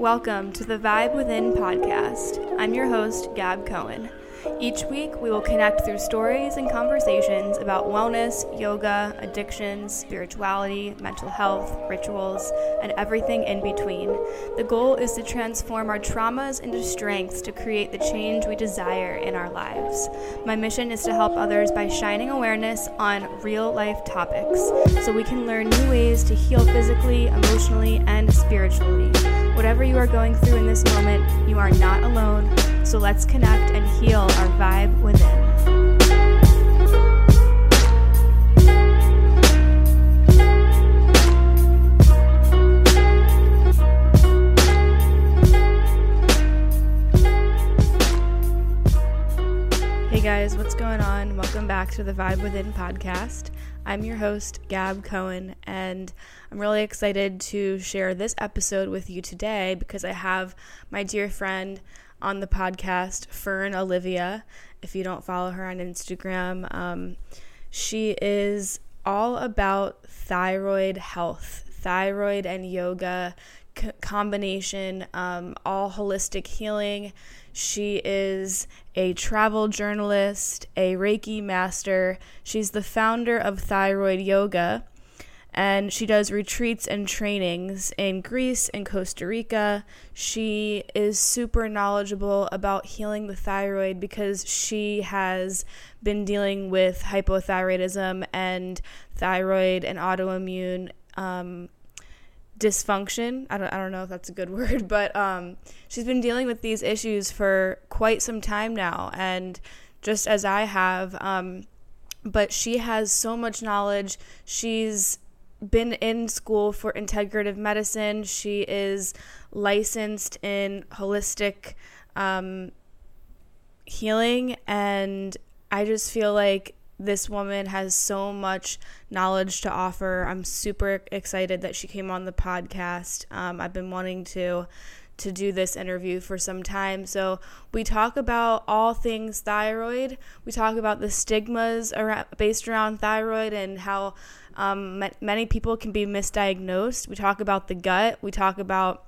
Welcome to the Vibe Within podcast. I'm your host, Gab Cohen. Each week, we will connect through stories and conversations about wellness, yoga, addictions, spirituality, mental health, rituals, and everything in between. The goal is to transform our traumas into strengths to create the change we desire in our lives. My mission is to help others by shining awareness on real life topics so we can learn new ways to heal physically, emotionally, and spiritually. Whatever you are going through in this moment, you are not alone. So let's connect and heal our vibe within. Hey guys, what's going on? Welcome back to the Vibe Within podcast. I'm your host, Gab Cohen, and I'm really excited to share this episode with you today because I have my dear friend on the podcast, Fern Olivia. If you don't follow her on Instagram, um, she is all about thyroid health, thyroid and yoga c- combination, um, all holistic healing. She is a travel journalist, a Reiki master. She's the founder of Thyroid Yoga, and she does retreats and trainings in Greece and Costa Rica. She is super knowledgeable about healing the thyroid because she has been dealing with hypothyroidism and thyroid and autoimmune um, dysfunction. I don't, I don't know if that's a good word, but um, she's been dealing with these issues for quite some time now, and just as I have. Um, but she has so much knowledge. She's been in school for integrative medicine. She is licensed in holistic um, healing, and I just feel like this woman has so much knowledge to offer. I'm super excited that she came on the podcast. Um, I've been wanting to to do this interview for some time. So, we talk about all things thyroid. We talk about the stigmas around, based around thyroid and how um, many people can be misdiagnosed. We talk about the gut. We talk about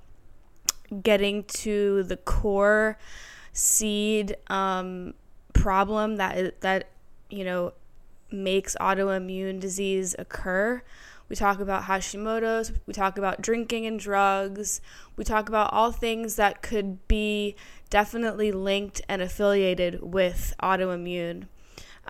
getting to the core seed um, problem that that you know makes autoimmune disease occur. We talk about Hashimoto's, we talk about drinking and drugs, we talk about all things that could be definitely linked and affiliated with autoimmune.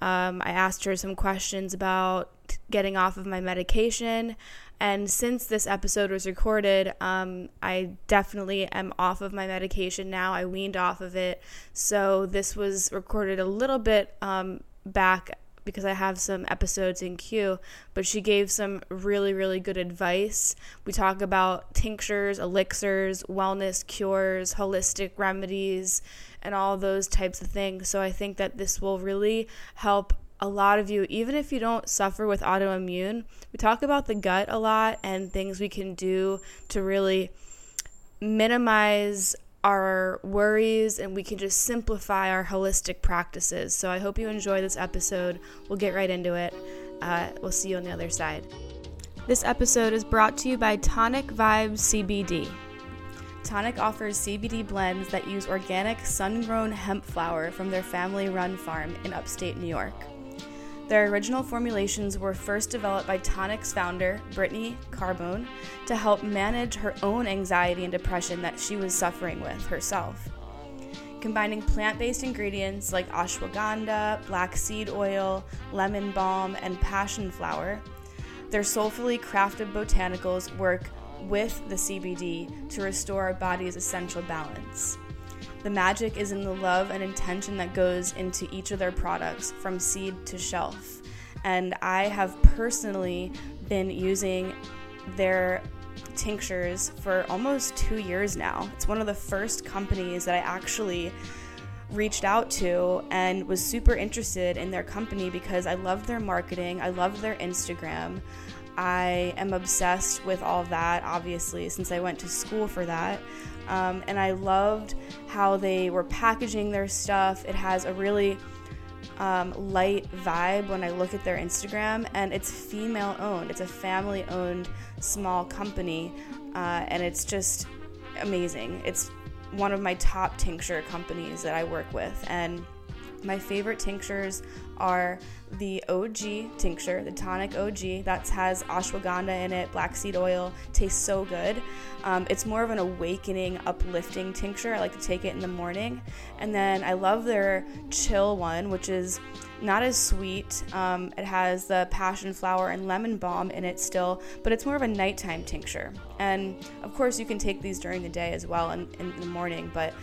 Um, I asked her some questions about getting off of my medication. And since this episode was recorded, um, I definitely am off of my medication now. I weaned off of it. So this was recorded a little bit um, back because I have some episodes in queue, but she gave some really, really good advice. We talk about tinctures, elixirs, wellness cures, holistic remedies, and all those types of things. So I think that this will really help a lot of you, even if you don't suffer with autoimmune. We talk about the gut a lot and things we can do to really minimize our worries and we can just simplify our holistic practices. So I hope you enjoy this episode. We'll get right into it. Uh, we'll see you on the other side. This episode is brought to you by Tonic Vibes CBD. Tonic offers CBD blends that use organic sun grown hemp flower from their family run farm in upstate New York. Their original formulations were first developed by Tonic's founder, Brittany Carbone, to help manage her own anxiety and depression that she was suffering with herself. Combining plant based ingredients like ashwagandha, black seed oil, lemon balm, and passion flower, their soulfully crafted botanicals work with the CBD to restore our body's essential balance. The magic is in the love and intention that goes into each of their products from seed to shelf. And I have personally been using their tinctures for almost two years now. It's one of the first companies that I actually reached out to and was super interested in their company because I love their marketing, I love their Instagram. I am obsessed with all that, obviously, since I went to school for that. Um, and I loved how they were packaging their stuff. It has a really um, light vibe when I look at their Instagram, and it's female owned. It's a family owned small company, uh, and it's just amazing. It's one of my top tincture companies that I work with, and my favorite tinctures are the OG tincture, the tonic OG that has ashwagandha in it, black seed oil, tastes so good. Um, it's more of an awakening, uplifting tincture. I like to take it in the morning. And then I love their chill one, which is not as sweet. Um, it has the passion flower and lemon balm in it still, but it's more of a nighttime tincture. And of course, you can take these during the day as well in, in the morning, but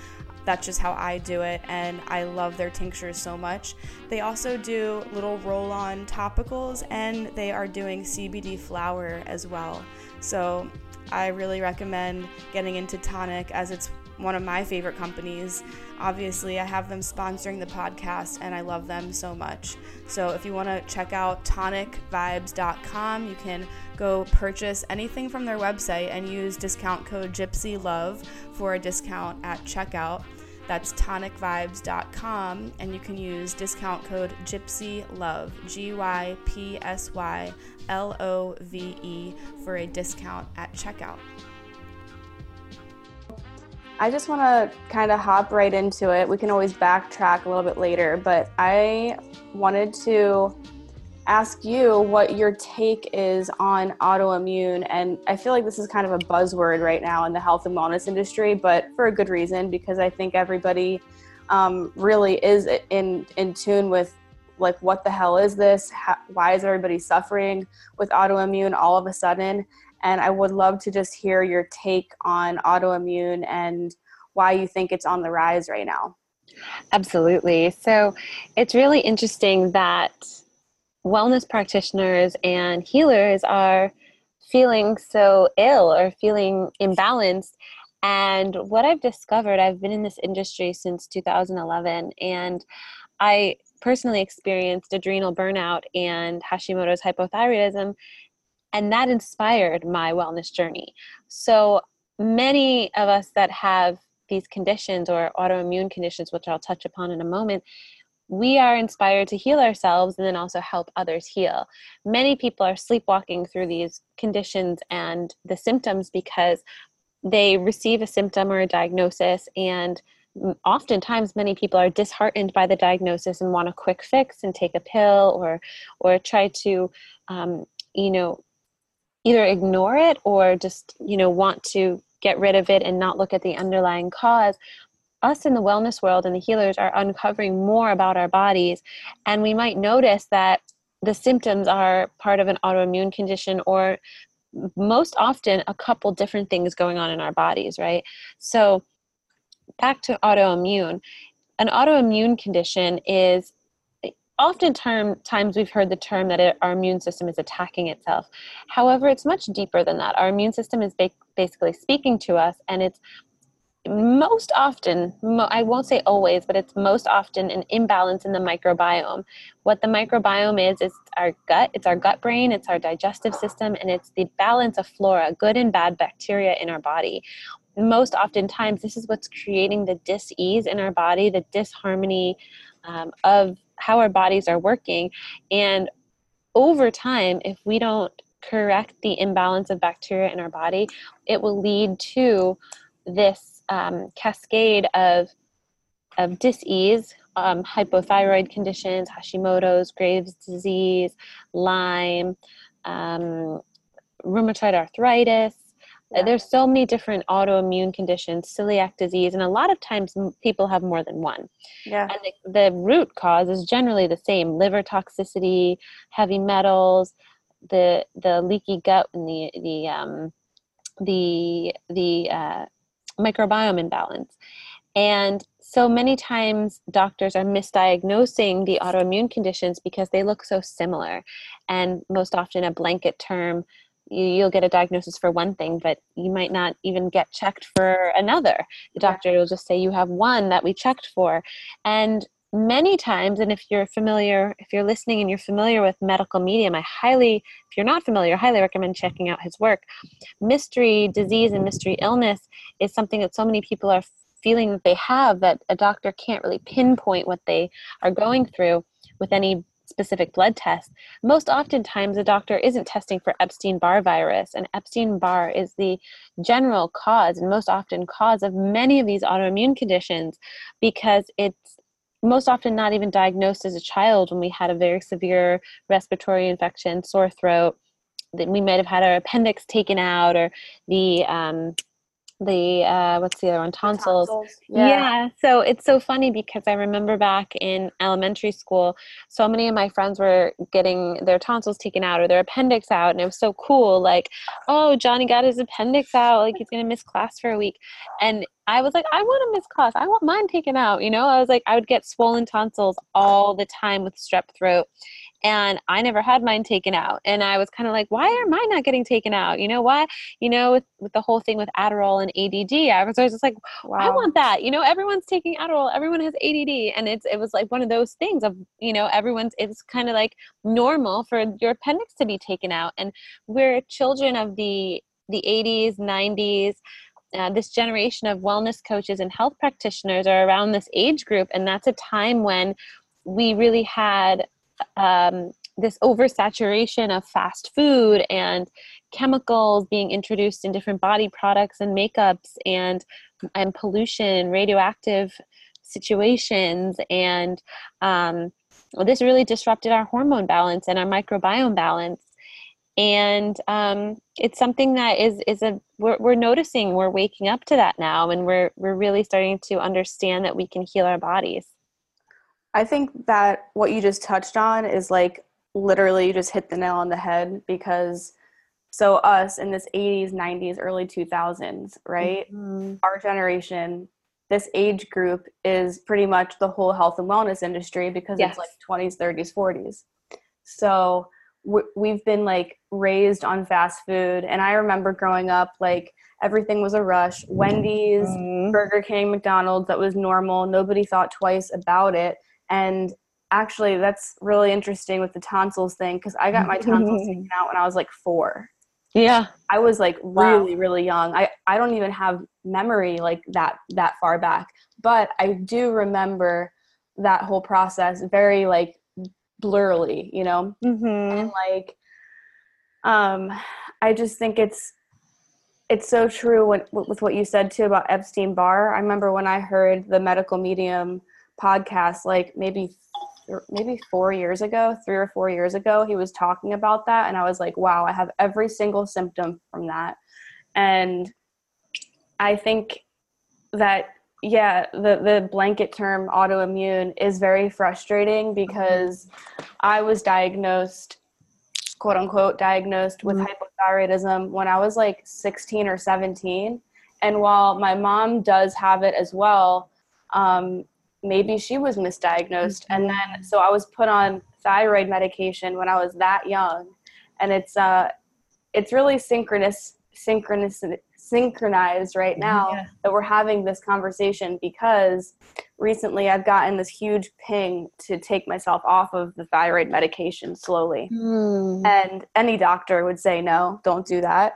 that's just how I do it, and I love their tinctures so much. They also do little roll on topicals, and they are doing CBD flower as well. So I really recommend getting into Tonic as it's one of my favorite companies. Obviously, I have them sponsoring the podcast and I love them so much. So, if you want to check out tonicvibes.com, you can go purchase anything from their website and use discount code Gypsy Love for a discount at checkout. That's tonicvibes.com, and you can use discount code Gypsy Love, G Y P S Y L O V E, for a discount at checkout. I just want to kind of hop right into it. We can always backtrack a little bit later, but I wanted to ask you what your take is on autoimmune. And I feel like this is kind of a buzzword right now in the health and wellness industry, but for a good reason, because I think everybody um, really is in, in tune with like, what the hell is this? How, why is everybody suffering with autoimmune all of a sudden? And I would love to just hear your take on autoimmune and why you think it's on the rise right now. Absolutely. So it's really interesting that wellness practitioners and healers are feeling so ill or feeling imbalanced. And what I've discovered, I've been in this industry since 2011, and I personally experienced adrenal burnout and Hashimoto's hypothyroidism, and that inspired my wellness journey. So many of us that have these conditions or autoimmune conditions, which I'll touch upon in a moment, we are inspired to heal ourselves and then also help others heal. Many people are sleepwalking through these conditions and the symptoms because they receive a symptom or a diagnosis and oftentimes many people are disheartened by the diagnosis and want a quick fix and take a pill or or try to um, you know either ignore it or just you know want to get rid of it and not look at the underlying cause us in the wellness world and the healers are uncovering more about our bodies and we might notice that the symptoms are part of an autoimmune condition or most often a couple different things going on in our bodies right? So back to autoimmune. An autoimmune condition is oftentimes we've heard the term that it, our immune system is attacking itself. However it's much deeper than that. Our immune system is ba- basically speaking to us and it's most often, I won't say always, but it's most often an imbalance in the microbiome. What the microbiome is, is our gut, it's our gut brain, it's our digestive system, and it's the balance of flora, good and bad bacteria in our body. Most oftentimes, this is what's creating the dis ease in our body, the disharmony um, of how our bodies are working. And over time, if we don't correct the imbalance of bacteria in our body, it will lead to this um, cascade of of disease, um, hypothyroid conditions, Hashimoto's, Graves' disease, Lyme, um, rheumatoid arthritis. Yeah. There's so many different autoimmune conditions, celiac disease, and a lot of times people have more than one. Yeah. And the, the root cause is generally the same: liver toxicity, heavy metals, the the leaky gut, and the the um, the the uh, microbiome imbalance. And so many times doctors are misdiagnosing the autoimmune conditions because they look so similar. And most often, a blanket term, you, will get a diagnosis for one thing, but you might not even get checked for another. The doctor will just say, You have one that we checked for. And many times and if you're familiar if you're listening and you're familiar with medical medium i highly if you're not familiar I highly recommend checking out his work mystery disease and mystery illness is something that so many people are feeling that they have that a doctor can't really pinpoint what they are going through with any specific blood test. Most oftentimes, a doctor isn't testing for Epstein Barr virus, and Epstein Barr is the general cause and most often cause of many of these autoimmune conditions because it's most often not even diagnosed as a child when we had a very severe respiratory infection, sore throat. That we might have had our appendix taken out, or the um, the uh, what's the other one tonsils, tonsils. Yeah. yeah. so it's so funny because i remember back in elementary school so many of my friends were getting their tonsils taken out or their appendix out and it was so cool like oh johnny got his appendix out like he's gonna miss class for a week and i was like i want to miss class i want mine taken out you know i was like i would get swollen tonsils all the time with strep throat and I never had mine taken out. And I was kind of like, why are mine not getting taken out? You know, why, you know, with, with the whole thing with Adderall and ADD, I was always just like, wow. I want that. You know, everyone's taking Adderall, everyone has ADD. And it's, it was like one of those things of, you know, everyone's, it's kind of like normal for your appendix to be taken out. And we're children of the, the 80s, 90s. Uh, this generation of wellness coaches and health practitioners are around this age group and that's a time when we really had um, this oversaturation of fast food and chemicals being introduced in different body products and makeups and and pollution radioactive situations and um, well, this really disrupted our hormone balance and our microbiome balance. And um, it's something that is is a we're, we're noticing we're waking up to that now and we're we're really starting to understand that we can heal our bodies I think that what you just touched on is like literally you just hit the nail on the head because so us in this 80s, 90s, early 2000s, right? Mm-hmm. Our generation, this age group is pretty much the whole health and wellness industry because yes. it's like 20s, 30s, 40s. So we've been like raised on fast food and I remember growing up like everything was a rush. Wendy's, mm-hmm. Burger King, McDonald's, that was normal. Nobody thought twice about it and actually, that's really interesting with the tonsils thing because I got my tonsils taken out when I was like four. Yeah. I was like really, wow. really young. I, I don't even have memory like that that far back. But I do remember that whole process very like blurrily, you know? Mm-hmm. And like um I just think it's it's so true when, with what you said too about Epstein Barr. I remember when I heard the medical medium podcast like maybe maybe four years ago three or four years ago he was talking about that and i was like wow i have every single symptom from that and i think that yeah the the blanket term autoimmune is very frustrating because i was diagnosed quote unquote diagnosed with mm-hmm. hypothyroidism when i was like 16 or 17 and while my mom does have it as well um, maybe she was misdiagnosed mm-hmm. and then so i was put on thyroid medication when i was that young and it's uh it's really synchronous synchronous synchronized right now yeah. that we're having this conversation because recently i've gotten this huge ping to take myself off of the thyroid medication slowly mm. and any doctor would say no don't do that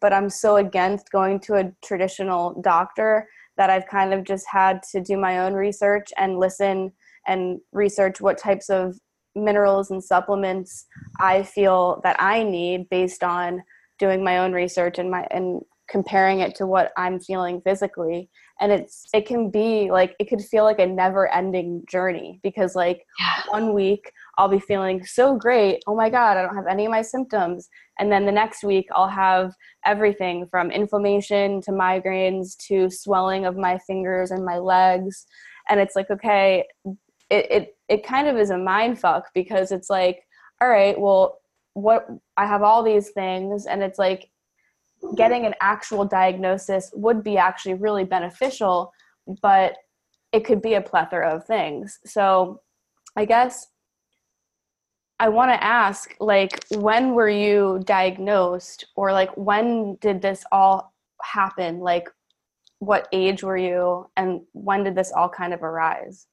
but i'm so against going to a traditional doctor that I've kind of just had to do my own research and listen and research what types of minerals and supplements I feel that I need based on doing my own research and my and comparing it to what I'm feeling physically and it's it can be like it could feel like a never ending journey because like yeah. one week I'll be feeling so great. Oh my god I don't have any of my symptoms. And then the next week I'll have everything from inflammation to migraines to swelling of my fingers and my legs. And it's like okay it it, it kind of is a mind fuck because it's like all right well what I have all these things. And it's like getting an actual diagnosis would be actually really beneficial but it could be a plethora of things. So I guess I want to ask like when were you diagnosed or like when did this all happen? Like what age were you and when did this all kind of arise?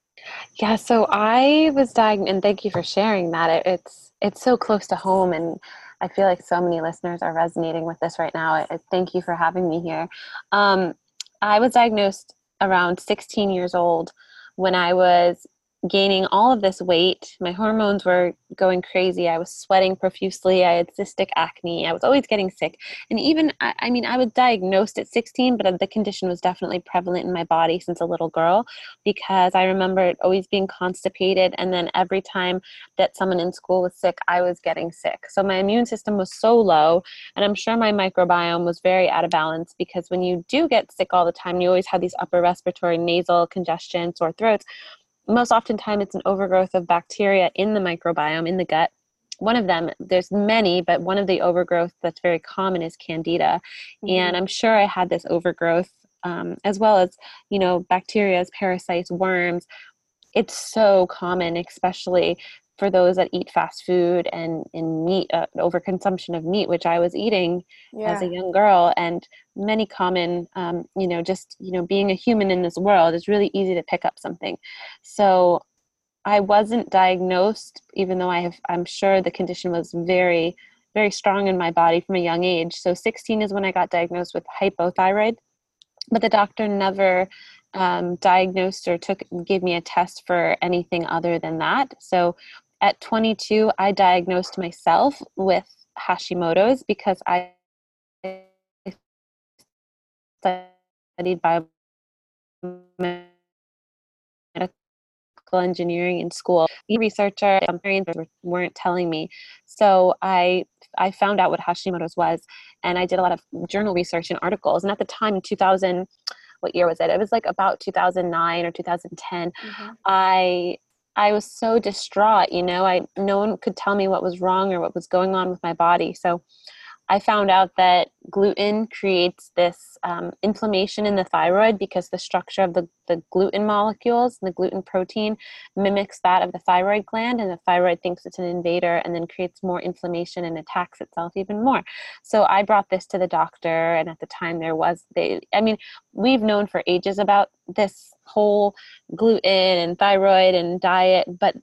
Yeah, so I was diagnosed and thank you for sharing that. It, it's it's so close to home and I feel like so many listeners are resonating with this right now. Thank you for having me here. Um, I was diagnosed around 16 years old when I was gaining all of this weight. My hormones were going crazy. I was sweating profusely. I had cystic acne. I was always getting sick. And even, I, I, mean, I was diagnosed at 16, but the condition was definitely prevalent in my body since a little girl because I remember it always being constipated. And then every time that someone in school was sick, I was getting sick. So my immune system was so low. And I'm sure my microbiome was very out of balance because when you do get sick all the time, you always have these upper respiratory nasal congestion, sore throats most oftentimes it's an overgrowth of bacteria in the microbiome in the gut. One of them there's many but one of the overgrowth that's very common is candida. Mm-hmm. and i'm sure i had this overgrowth um, as well as you know bacteria parasites worms. It's so common especially for those that eat fast food and in meat uh, overconsumption of meat which i was eating yeah. as a young girl. And many common um, you know just you know being a human in this world is really easy to pick up something. So i wasn't diagnosed even though i have i'm sure the condition was very very strong in my body from a young age. So 16 is when i got diagnosed with hypothyroid. But the doctor never um, diagnosed or took gave me a test for anything other than that. So at 22, I diagnosed myself with Hashimoto's because I studied biomedical engineering in school. Researcher, researchers weren't telling me, so I I found out what Hashimoto's was, and I did a lot of journal research and articles. And at the time, in 2000, what year was it? It was like about 2009 or 2010. Mm-hmm. I I was so distraught, you know, I no one could tell me what was wrong or what was going on with my body. So I found out that gluten creates this um, inflammation in the thyroid because the structure of the, the gluten molecules, and the gluten protein, mimics that of the thyroid gland, and the thyroid thinks it's an invader and then creates more inflammation and attacks itself even more. So I brought this to the doctor, and at the time there was they. I mean, we've known for ages about this whole gluten and thyroid and diet, but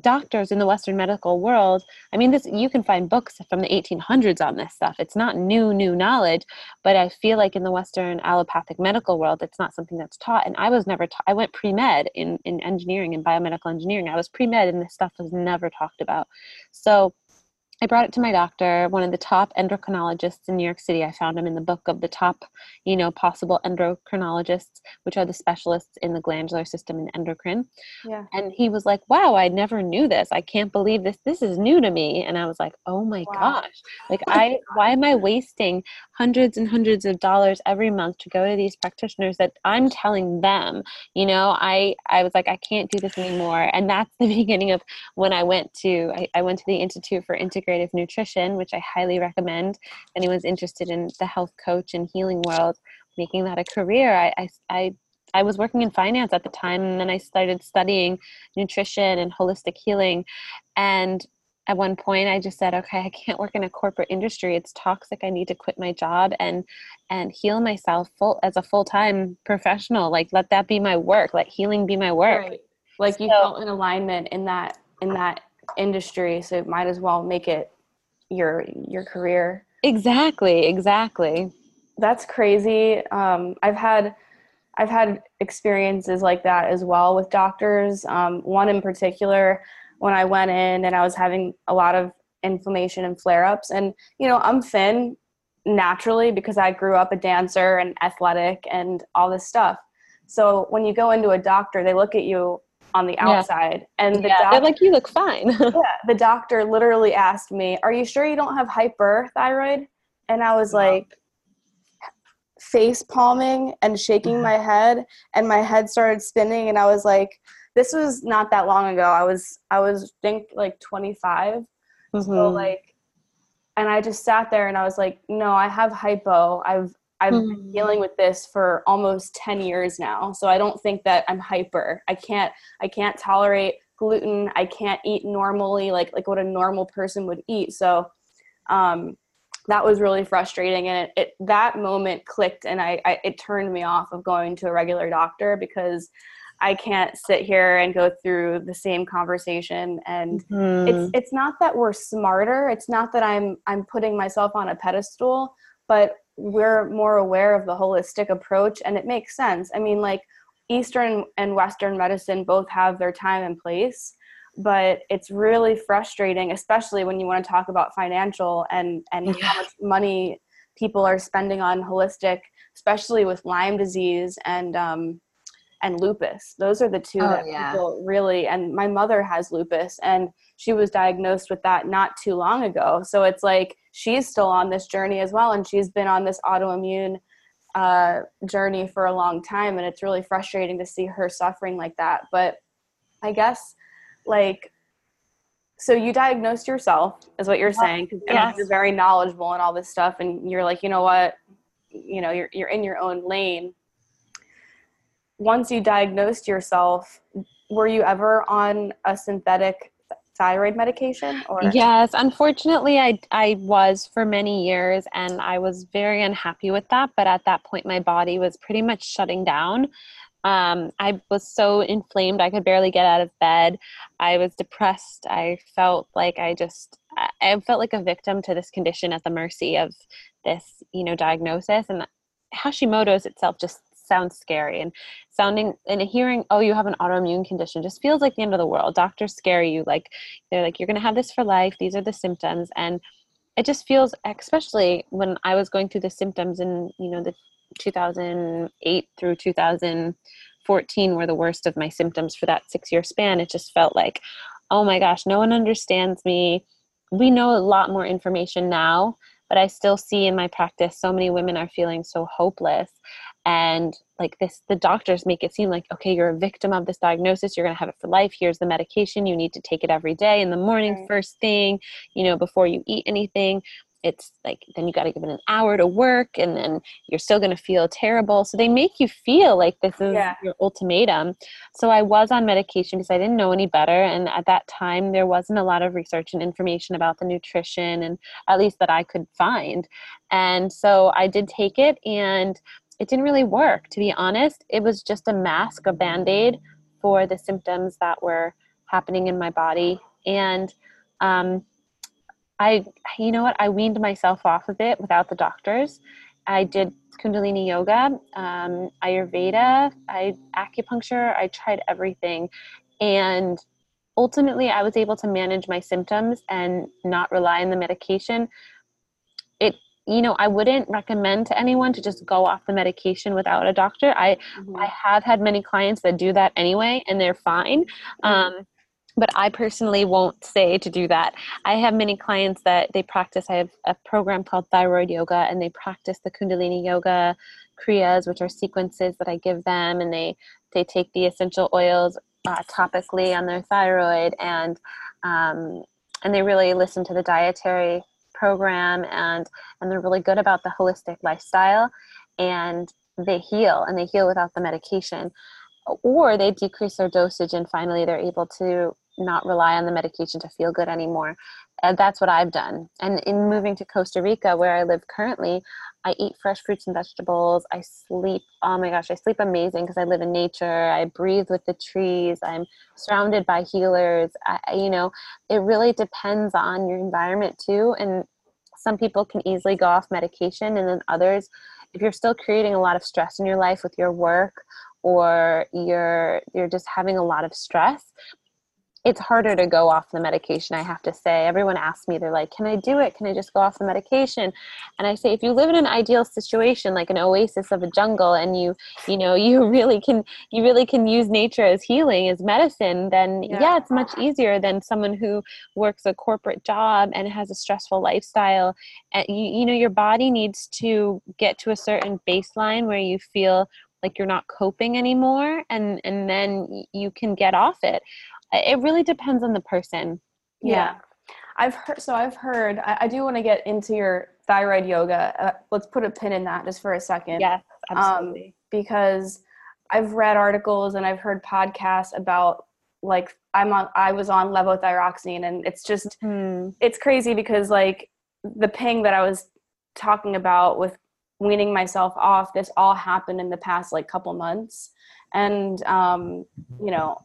doctors in the western medical world i mean this you can find books from the 1800s on this stuff. It's not new new knowledge but i feel like in the western allopathic medical world it's not something that's taught. And i was never taught i went pre-med in, in engineering and biomedical engineering. I was pre-med and this stuff was never talked about. So I brought it to my doctor, one of the top endocrinologists in New York City. I found him in the book of the top, you know, possible endocrinologists, which are the specialists in the glandular system and endocrine. Yeah. And he was like, "Wow, I never knew this. I can't believe this. This is new to me." And I was like, "Oh my wow. gosh. Like I why am I wasting hundreds and hundreds of dollars every month to go to these practitioners that I'm telling them, you know, I I was like, I can't do this anymore." And that's the beginning of when I went to I, I went to the Institute for Integrative nutrition, which I highly recommend. If anyone's interested in the health coach and healing world, making that a career, I, I, I I was working in finance at the time, and then I started studying nutrition and holistic healing. And at one point, I just said, "Okay, I can't work in a corporate industry. It's toxic. I need to quit my job and and heal myself full as a full time professional. Like, let that be my work. Let healing be my work." Right. Like so, you felt in alignment in that in that industry so it might as well make it your your career exactly exactly that's crazy um, i've had i've had experiences like that as well with doctors um, one in particular when i went in and i was having a lot of inflammation and flare-ups and you know i'm thin naturally because i grew up a dancer and athletic and all this stuff so when you go into a doctor they look at you on the outside. Yeah. And the yeah, they're like, you look fine. yeah, the doctor literally asked me, Are you sure you don't have hyperthyroid? And I was like, face palming and shaking my head, and my head started spinning, and I was like, this was not that long ago. I was I was think like 25. Mm-hmm. So like and I just sat there and I was like, no, I have hypo. I've I've mm. been dealing with this for almost 10 years now. So I don't think that I'm hyper. I can't I can't tolerate gluten. I can't eat normally like like what a normal person would eat. So um that was really frustrating and it, it that moment clicked and I, I it turned me off of going to a regular doctor because I can't sit here and go through the same conversation and mm-hmm. it's it's not that we're smarter it's not that I'm I'm putting myself on a pedestal but we're more aware of the holistic approach and it makes sense i mean like eastern and western medicine both have their time and place but it's really frustrating especially when you want to talk about financial and and yeah. how much money people are spending on holistic especially with lyme disease and um, and lupus. Those are the two oh, that yeah. people really and my mother has lupus and she was diagnosed with that not too long ago. So it's like she's still on this journey as well and she's been on this autoimmune uh, journey for a long time and it's really frustrating to see her suffering like that. But I guess like so you diagnosed yourself is what you're saying because yes. you're very knowledgeable and all this stuff and you're like you know what you know you're, you're in your own lane once you diagnosed yourself, were you ever on a synthetic thyroid medication or? Yes unfortunately i i was for many years and i was very unhappy with that but at that point my body was pretty much shutting down. Um, i was so inflamed i could barely get out of bed. I was depressed. I felt like i just i felt like a victim to this condition at the mercy of this you know diagnosis and hashimoto's itself just sounds scary. And sounding and hearing oh you have an autoimmune condition just feels like the end of the world. Doctors scare you like they're like you're going to have this for life. These are the symptoms. And it just feels especially when i was going through the symptoms in you know the 2008 through 2014 were the worst of my symptoms for that six year span. It just felt like oh my gosh no one understands me. We know a lot more information now but i still see in my practice so many women are feeling so hopeless and like this the doctors make it seem like okay you're a victim of this diagnosis you're going to have it for life here's the medication you need to take it every day in the morning right. first thing you know before you eat anything it's like then you got to give it an hour to work and then you're still going to feel terrible so they make you feel like this is yeah. your ultimatum so i was on medication because i didn't know any better and at that time there wasn't a lot of research and information about the nutrition and at least that i could find and so i did take it and it didn't really work to be honest. It was just a mask a band-aid for the symptoms that were happening in my body. And um, i you know what? I weaned myself off of it without the doctors. I did kundalini yoga um, ayurveda i acupuncture i tried everything. And ultimately i was able to manage my symptoms and not rely on the medication you know i wouldn't recommend to anyone to just go off the medication without a doctor i mm-hmm. i have had many clients that do that anyway and they're fine mm-hmm. um, but i personally won't say to do that i have many clients that they practice i have a program called thyroid yoga and they practice the kundalini yoga kriyas which are sequences that i give them and they they take the essential oils uh, topically on their thyroid and um, and they really listen to the dietary program and and they're really good about the holistic lifestyle and they heal and they heal without the medication. Or they decrease their dosage and finally they're able to not rely on the medication to feel good anymore. And that's what i've done. And in moving to costa rica where i live currently i eat fresh fruits and vegetables. I sleep oh my gosh i sleep amazing because i live in nature. I breathe with the trees. I'm surrounded by healers. I, you know it really depends on your environment too. And some people can easily go off medication and then others if you're still creating a lot of stress in your life with your work or you're you're just having a lot of stress it's harder to go off the medication i have to say. Everyone asks me they're like can i do it? Can i just go off the medication? And i say if you live in an ideal situation like an oasis of a jungle and you you know you really can you really can use nature as healing as medicine then yeah, yeah it's much easier than someone who works a corporate job and has a stressful lifestyle. And you, you know your body needs to get to a certain baseline where you feel like you're not coping anymore and and then you can get off it it really depends on the person yeah. yeah. I've heard. So I've heard. I, I do want to get into your thyroid yoga. Uh, let's put a pin in that just for a second. Yes, um, absolutely. Um, because I've read articles and I've heard podcasts about like I'm on. I was on levothyroxine, and it's just hmm. it's crazy because like the ping that I was talking about with weaning myself off. This all happened in the past like couple months, and um, you know,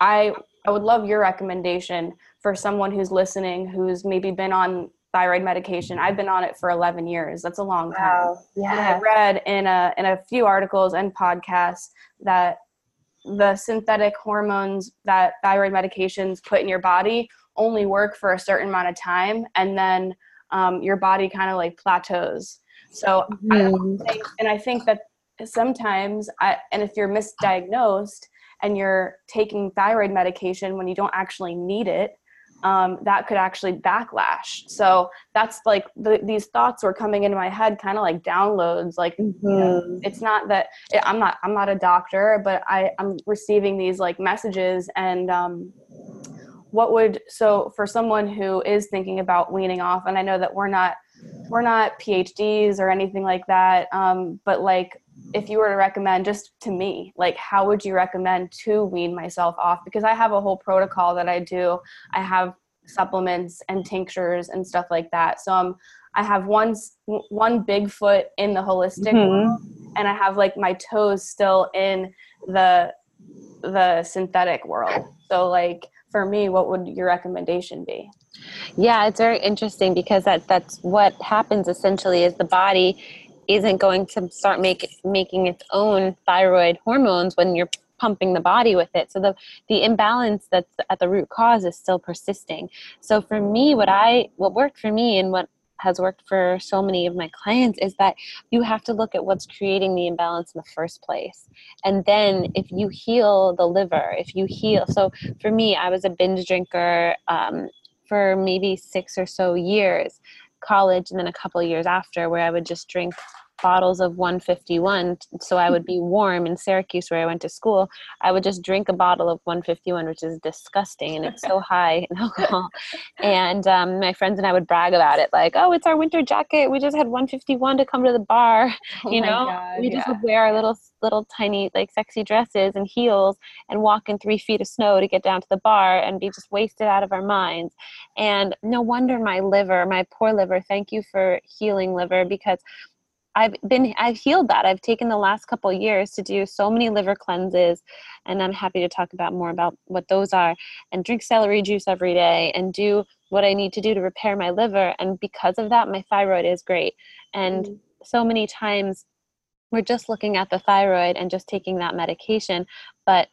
I I would love your recommendation for someone who's listening who's maybe been on thyroid medication. I've been on it for 11 years. That's a long time. Wow. Yeah. And I read in a in a few articles and podcasts that the synthetic hormones that thyroid medications put in your body only work for a certain amount of time and then um, your body kind of like plateaus so mm-hmm. I think, and i think that sometimes I, and if you're misdiagnosed and you're taking thyroid medication when you don't actually need it um, that could actually backlash so that's like the, these thoughts were coming into my head kind of like downloads like mm-hmm. you know, mm-hmm. it's not that i'm not i'm not a doctor but i i'm receiving these like messages and um, what would so for someone who is thinking about weaning off and i know that we're not we're not phds or anything like that um, but like if you were to recommend just to me like how would you recommend to wean myself off? Because i have a whole protocol that i do. I have supplements and tinctures and stuff like that. So um, i have one one big foot in the holistic mm-hmm. world and i have like my toes still in the the synthetic world. So like for me what would your recommendation be? Yeah it's very interesting because that that's what happens essentially is the body isn't going to start make, making its own thyroid hormones when you're pumping the body with it. So the the imbalance that's at the root cause is still persisting. So for me what i what worked for me and what has worked for so many of my clients is that you have to look at what's creating the imbalance in the first place. And then if you heal the liver, if you heal, so for me, I was a binge drinker um, for maybe six or so years college and then a couple years after where I would just drink bottles of 151 so i would be warm in syracuse where i went to school i would just drink a bottle of 151 which is disgusting and it's so high in alcohol. And um, my friends and i would brag about it like oh it's our winter jacket we just had 151 to come to the bar oh you know? God, we just yeah. would wear our little little tiny like sexy dresses and heels and walk in three feet of snow to get down to the bar and be just wasted out of our minds. And no wonder my liver my poor liver thank you for healing liver because I've been I've healed that. I've taken the last couple years to do so many liver cleanses and I'm happy to talk about more about what those are and drink celery juice every day and do what I need to do to repair my liver and because of that my thyroid is great. And mm. so many times we're just looking at the thyroid and just taking that medication, but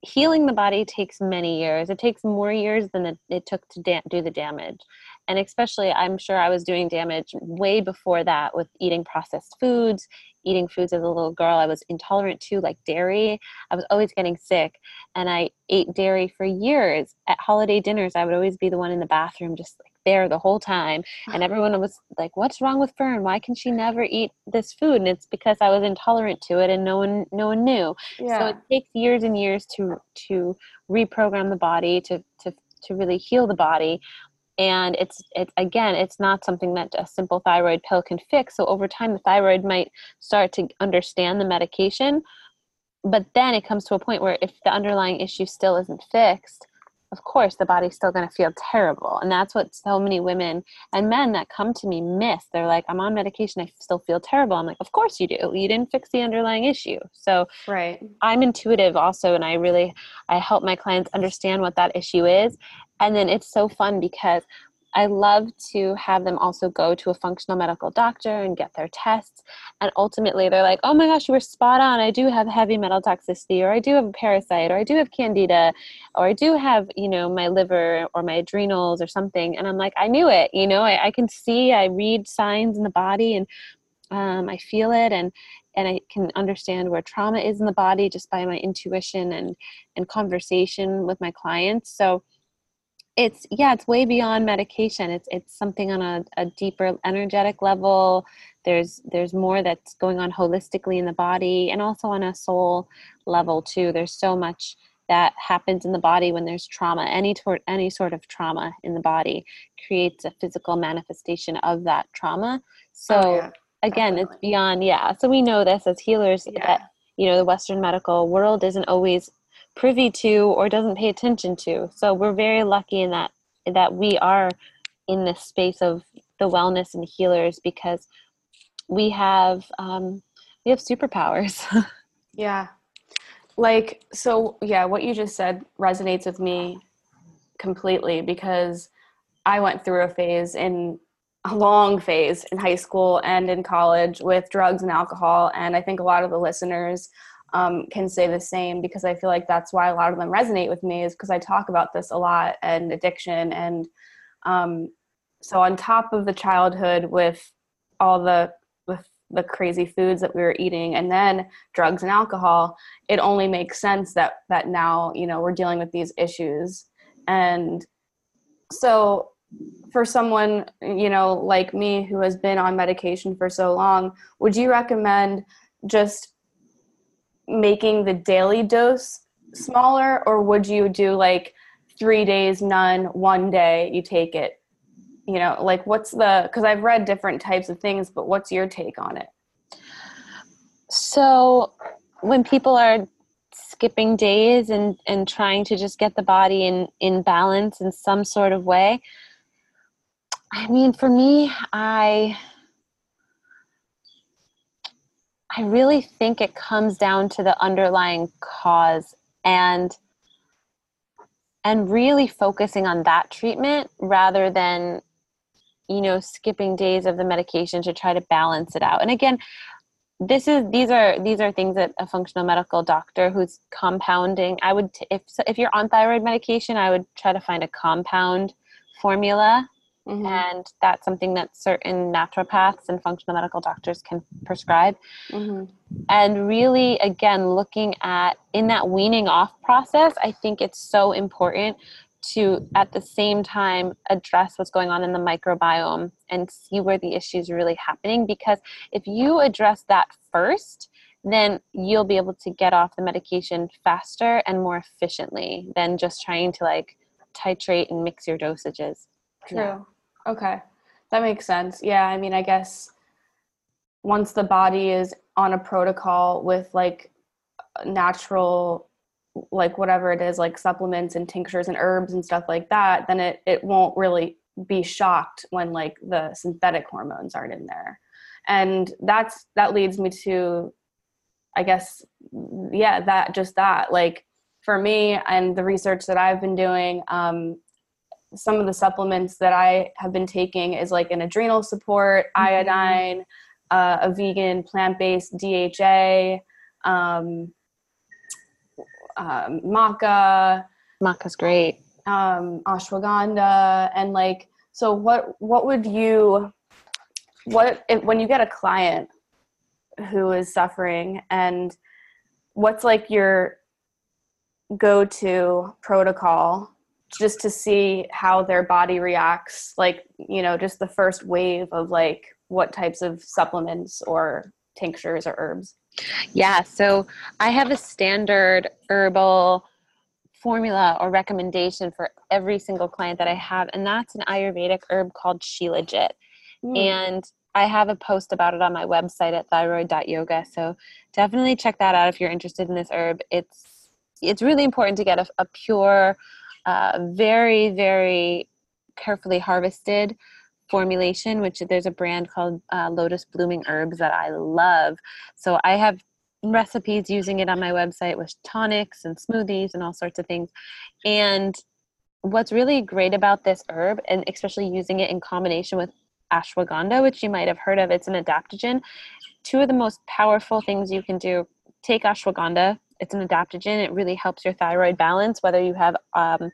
healing the body takes many years. It takes more years than it, it took to da- do the damage and especially i'm sure i was doing damage way before that with eating processed foods eating foods as a little girl i was intolerant to like dairy. I was always getting sick and i ate dairy for years. At holiday dinners i would always be the one in the bathroom just like there the whole time and everyone was like what's wrong with fern? Why can she never eat this food? And it's because i was intolerant to it and no one no one knew. Yeah. so it takes years and years to to reprogram the body to to to really heal the body and it's it's again it's not something that a simple thyroid pill can fix. So over time the thyroid might start to understand the medication. But then it comes to a point where if the underlying issue still isn't fixed of course the body's still going to feel terrible. And that's what so many women and men that come to me miss. They're like i'm on medication. I still feel terrible. I'm like of course you do. You didn't fix the underlying issue. So right. I'm intuitive also and i really i help my clients understand what that issue is and then it's so fun because I love to have them also go to a functional medical doctor and get their tests. And ultimately, they're like, oh my gosh, you were spot on. I do have heavy metal toxicity, or I do have a parasite, or I do have candida, or I do have, you know, my liver or my adrenals or something. And I'm like, I knew it. You know, I, I can see, I read signs in the body and um, I feel it. And, and I can understand where trauma is in the body just by my intuition and, and conversation with my clients. So, it's yeah it's way beyond medication. It's it's something on a, a deeper energetic level. There's there's more that's going on holistically in the body and also on a soul level too. There's so much that happens in the body when there's trauma. Any tor- any sort of trauma in the body creates a physical manifestation of that trauma. So oh, yeah, again definitely. it's beyond yeah. So we know this as healers yeah. that you know the western medical world isn't always privy to or doesn't pay attention to. So we're very lucky in that that we are in this space of the wellness and healers because we have um, we have superpowers. Yeah. Like so yeah what you just said resonates with me completely because i went through a phase in a long phase in high school and in college with drugs and alcohol and i think a lot of the listeners um, can say the same because i feel like that's why a lot of them resonate with me is because i talk about this a lot and addiction and um, so on top of the childhood with all the with the crazy foods that we were eating and then drugs and alcohol it only makes sense that that now you know we're dealing with these issues. And so for someone you know like me who has been on medication for so long would you recommend just making the daily dose smaller or would you do like 3 days none one day you take it? You know like what's the because i've read different types of things but what's your take on it? So when people are skipping days and and trying to just get the body in in balance in some sort of way i mean for me i i really think it comes down to the underlying cause and and really focusing on that treatment rather than you know skipping days of the medication to try to balance it out. And again this is these are these are things that a functional medical doctor who's compounding i would if if you're on thyroid medication i would try to find a compound formula mm-hmm. and that's something that certain naturopaths and functional medical doctors can prescribe mm-hmm. and really again looking at in that weaning off process i think it's so important to at the same time address what's going on in the microbiome and see where the issue is really happening because if you address that first then you'll be able to get off the medication faster and more efficiently than just trying to like titrate and mix your dosages true yeah. Okay. That makes sense. Yeah i mean i guess once the body is on a protocol with like natural like whatever it is like supplements and tinctures and herbs and stuff like that then it it won't really be shocked when like the synthetic hormones aren't in there. And that's that leads me to i guess yeah that just that. Like for me and the research that i've been doing um, some of the supplements that i have been taking is like an adrenal support mm-hmm. iodine uh, a vegan plant-based dha um, um, maca. Maca's great. Um, ashwagandha, and like, so what? What would you? What if, when you get a client who is suffering, and what's like your go-to protocol just to see how their body reacts? Like, you know, just the first wave of like what types of supplements or tinctures or herbs. Yeah, so I have a standard herbal formula or recommendation for every single client that I have, and that's an Ayurvedic herb called Shilajit. Mm. And I have a post about it on my website at thyroid.yoga. So definitely check that out if you're interested in this herb. It's it's really important to get a, a pure, uh, very very carefully harvested formulation, which there's a brand called uh, Lotus Blooming Herbs that I love. So I have recipes using it on my website with tonics and smoothies and all sorts of things. And what's really great about this herb, and especially using it in combination with ashwagandha, which you might have heard of, it's an adaptogen. Two of the most powerful things you can do take ashwagandha, it's an adaptogen, it really helps your thyroid balance, whether you have um,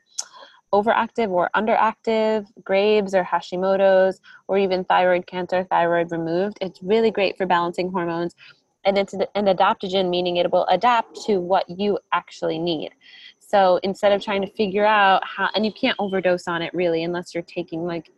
overactive or underactive, Graves or Hashimoto's, or even thyroid cancer, thyroid removed. It's really great for balancing hormones. And it's an adaptogen, meaning it will adapt to what you actually need. So instead of trying to figure out how, and you can't overdose on it really unless you're taking like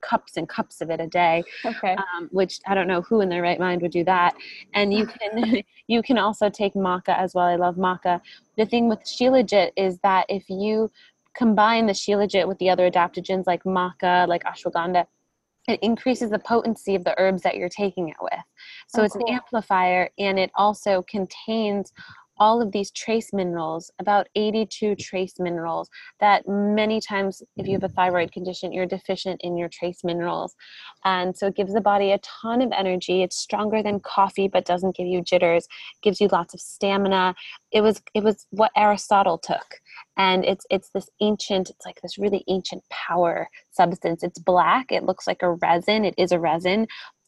cups and cups of it a day. Okay. Um, which I don't know who in their right mind would do that. And you can you can also take maca as well. I love maca. The thing with shilajit is that if you combine the shilajit with the other adaptogens like maca, like ashwagandha, it increases the potency of the herbs that you're taking it with. So Oh, it's cool. an amplifier and it also contains all of these trace minerals, about 82 trace minerals that many times if you have a thyroid condition, you're deficient in your trace minerals. And so it gives the body a ton of energy. It's stronger than coffee but doesn't give you jitters, gives you lots of stamina. It was it was what Aristotle took. And it's it's this ancient, it's like this really ancient power substance. It's black, it looks like a resin, it is a resin,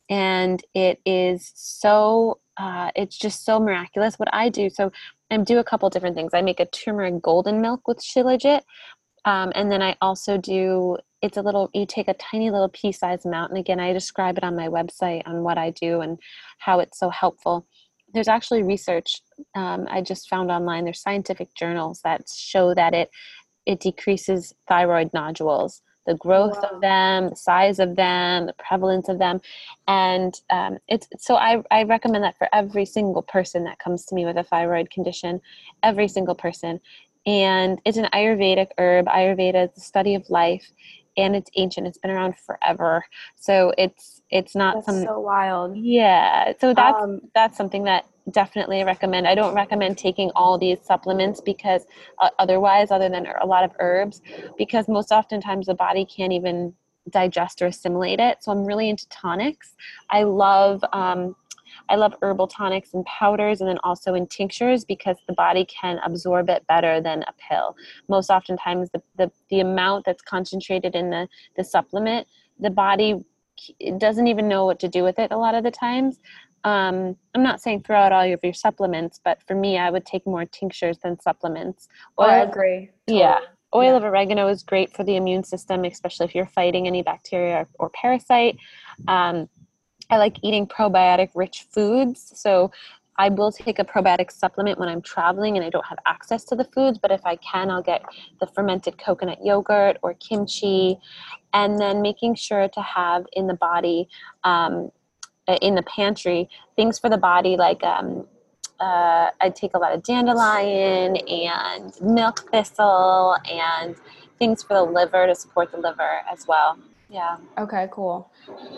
and it is so uh, it's just so miraculous what i do. So i do a couple different things. I make a turmeric golden milk with shilajit um, and then i also do it's a little you take a tiny little pea sized amount and again i describe it on my website on what i do and how it's so helpful. There's actually research um, i just found online. There's scientific journals that show that it it decreases thyroid nodules the growth Wow. of them the size of them the prevalence of them. And um, it's so I, I recommend that for every single person that comes to me with a thyroid condition every single person. And it's an ayurvedic herb. Ayurveda is the study of life and it's ancient. It's been around forever. So it's it's not That's some so wild. yeah. So that's Um, that's something that definitely recommend. I don't recommend taking all these supplements because uh, otherwise, other than a lot of herbs, because most oftentimes the body can't even digest or assimilate it. So I'm really into tonics. I love um, I love herbal tonics and powders, and then also in tinctures because the body can absorb it better than a pill. Most oftentimes, the the, the amount that's concentrated in the the supplement, the body doesn't even know what to do with it a lot of the times um, I'm not saying throw out all of your supplements, but for me, I would take more tinctures than supplements. Oh, I Oil- agree. yeah. Oil Yeah. of oregano is great for the immune system, especially if you're fighting any bacteria or, or parasite. Um, I like eating probiotic rich foods. So I will take a probiotic supplement when I'm traveling and I don't have access to the foods, but if I can, I'll get the fermented coconut yogurt or kimchi. And then making sure to have in the body, um, in the pantry, things for the body like um, uh, I take a lot of dandelion and milk thistle and things for the liver to support the liver as well. Yeah. Okay, cool.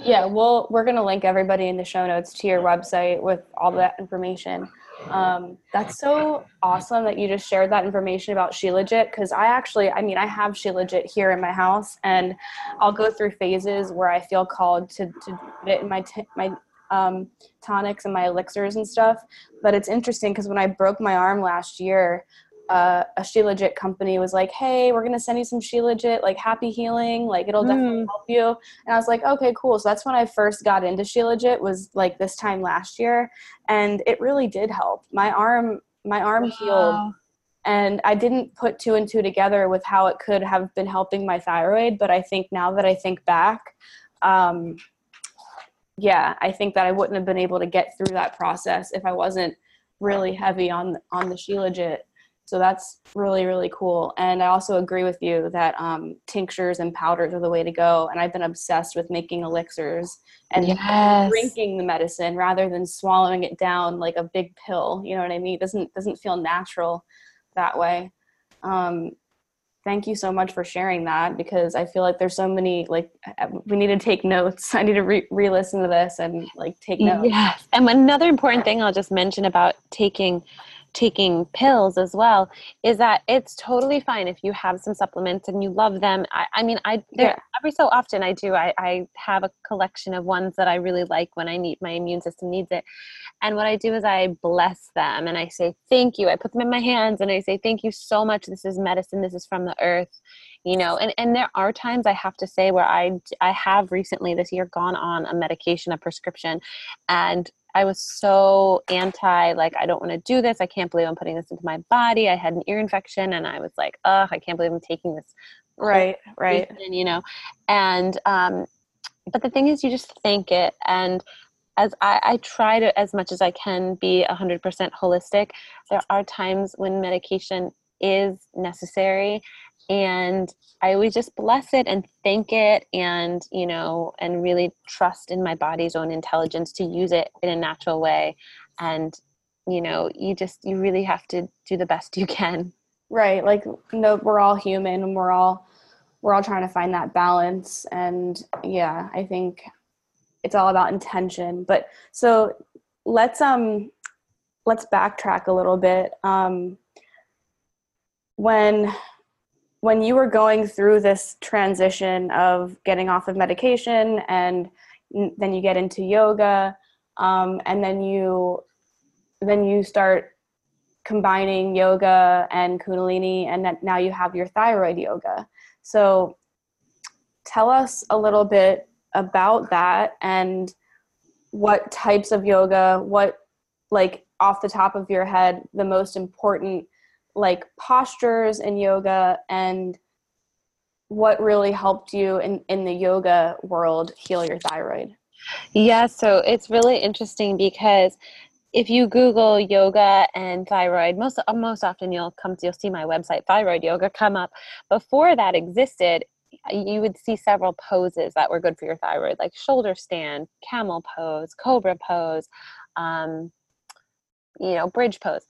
Yeah, well, we're gonna link everybody in the show notes to your website with all that information. Um, that's so awesome that you just shared that information about Shilajit because I actually, I mean, I have Shilajit here in my house, and I'll go through phases where I feel called to to it in my t- my um, tonics and my elixirs and stuff. But it's interesting because when I broke my arm last year, uh, a Shilajit company was like, "Hey, we're gonna send you some Shilajit, like happy healing, like it'll definitely Mm. help you." And I was like, "Okay, cool." So that's when I first got into Shilajit was like this time last year, and it really did help. My arm, my arm healed, and I didn't put two and two together with how it could have been helping my thyroid. But I think now that I think back, um, yeah, I think that I wouldn't have been able to get through that process if I wasn't really heavy on on the Shilajit. So that's really really cool. And I also agree with you that um, tinctures and powders are the way to go. And I've been obsessed with making elixirs and Yes. drinking the medicine rather than swallowing it down like a big pill. You know what I mean? It doesn't doesn't feel natural that way. Um, thank you so much for sharing that because I feel like there's so many like uh, we need to take notes. I need to re- re-listen to this and like take notes. Yes. And another important thing I'll just mention about taking taking pills as well is that it's totally fine if you have some supplements and you love them. I, I mean, I Yeah. every so often I do. I, I have a collection of ones that I really like when I need my immune system needs it. And what I do is I bless them and I say thank you. I put them in my hands and I say thank you so much. This is medicine. This is from the earth. You know, and, and there are times I have to say where I I have recently this year gone on a medication, a prescription, and I was so anti, like, I don't want to do this. I can't believe I'm putting this into my body. I had an ear infection and I was like, ugh, I can't believe I'm taking this. Right, right. And, you know, and, um, but the thing is, you just think it. And as I, I try to, as much as I can, be 100% holistic, there are times when medication is necessary and I always just bless it and thank it and, you know, and really trust in my body's own intelligence to use it in a natural way. And, you know, you just, you really have to do the best you can. Right. Like, no, we're all human and we're all, we're all trying to find that balance. And yeah, I think it's all about intention. But so let's, um, let's backtrack a little bit. Um, when when you were going through this transition of getting off of medication and then you get into yoga um, and then you then you start combining yoga and kundalini and now you have your thyroid yoga. So tell us a little bit about that and what types of yoga what like off the top of your head the most important like postures in yoga and what really helped you in, in the yoga world heal your thyroid? Yeah, so it's really interesting because if you Google yoga and thyroid, most most often you'll come you'll see my website thyroid yoga come up. Before that existed, you would see several poses that were good for your thyroid, like shoulder stand, camel pose, cobra pose, um, you know, bridge pose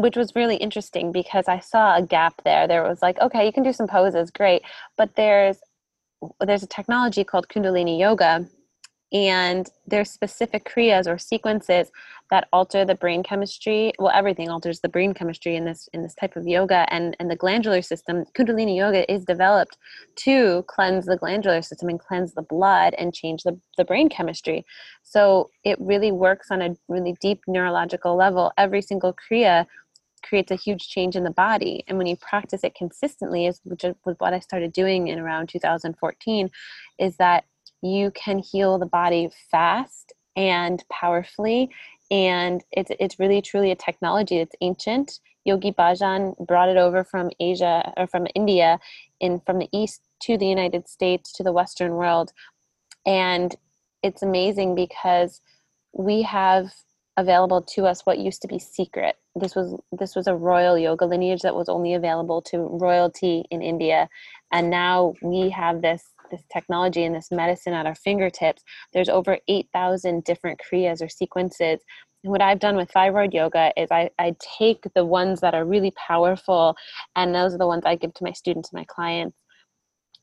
which was really interesting because I saw a gap there. There was like, okay, you can do some poses, great, but there's there's a technology called Kundalini Yoga, and there's specific kriyas or sequences that alter the brain chemistry. Well, everything alters the brain chemistry in this in this type of yoga, and and the glandular system. Kundalini Yoga is developed to cleanse the glandular system and cleanse the blood and change the the brain chemistry. So it really works on a really deep neurological level. Every single kriya creates a huge change in the body. And when you practice it consistently is which was what i started doing in around 2014 is that you can heal the body fast and powerfully. And it's it's really truly a technology it's ancient. Yogi bhajan brought it over from asia or from india in from the east to the united states to the western world. And it's amazing because we have available to us what used to be secret. This was this was a royal yoga lineage that was only available to royalty in India, and now we have this this technology and this medicine at our fingertips. There's over eight thousand different kriyas or sequences. And what I've done with thyroid yoga is I, I take the ones that are really powerful, and those are the ones I give to my students and my clients.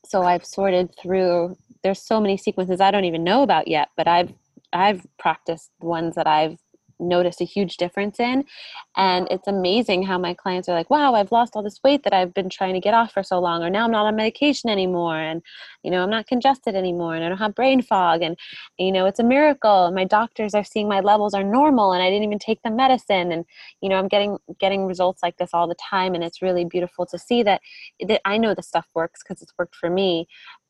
So I've sorted through. There's so many sequences I don't even know about yet, but I've I've practiced ones that I've noticed a huge difference in. And it's amazing how my clients are like, wow, I've lost all this weight that I've been trying to get off for so long, or now I'm not on medication anymore. And, you know, I'm not congested anymore and I don't have brain fog. And, you know, it's a miracle. My doctors are seeing my levels are normal and I didn't even take the medicine. And, you know, I'm getting, getting results like this all the time. And it's really beautiful to see that, that I know the stuff works because it's worked for me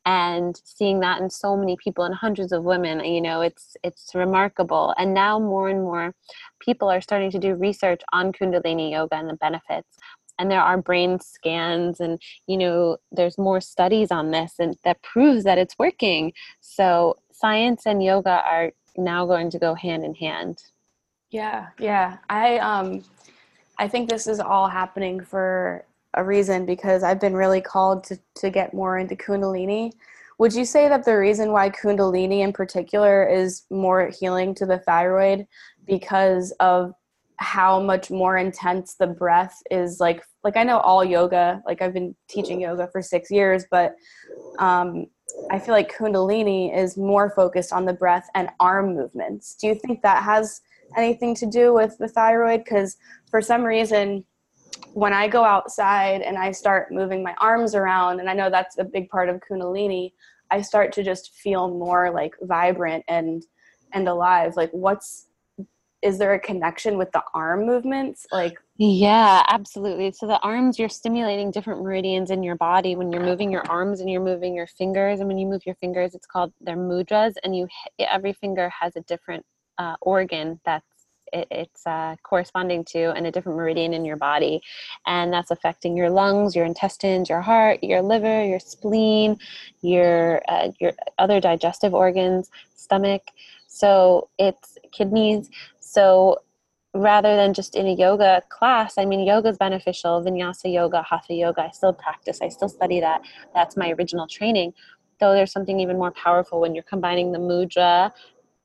and seeing that in so many people and hundreds of women you know it's it's remarkable. And now more and more people are starting to do research on kundalini yoga and the benefits. And there are brain scans and you know there's more studies on this and that proves that it's working. So science and yoga are now going to go hand in hand. Yeah yeah. I um i think this is all happening for a reason because I've been really called to, to get more into Kundalini. Would you say that the reason why Kundalini in particular is more healing to the thyroid because of how much more intense the breath is like like I know all yoga like I've been teaching yoga for 6 years but um I feel like kundalini is more focused on the breath and arm movements. Do you think that has anything to do with the thyroid cuz for some reason when I go outside and I start moving my arms around, and I know that's a big part of Kundalini, I start to just feel more like vibrant and and alive. Like, what's is there a connection with the arm movements? Like, yeah, absolutely. So the arms, you're stimulating different meridians in your body when you're moving your arms and you're moving your fingers. And when you move your fingers, it's called they're mudras, and you every finger has a different uh, organ that's it, it's uh, corresponding to and a different meridian in your body and that's affecting your lungs your intestines your heart your liver your spleen your uh, your other digestive organs stomach so it's kidneys so rather than just in a yoga class, I mean, yoga is beneficial, vinyasa yoga, hatha yoga. I still practice, I still study that. That's my original training. Though there's something even more powerful when you're combining the mudra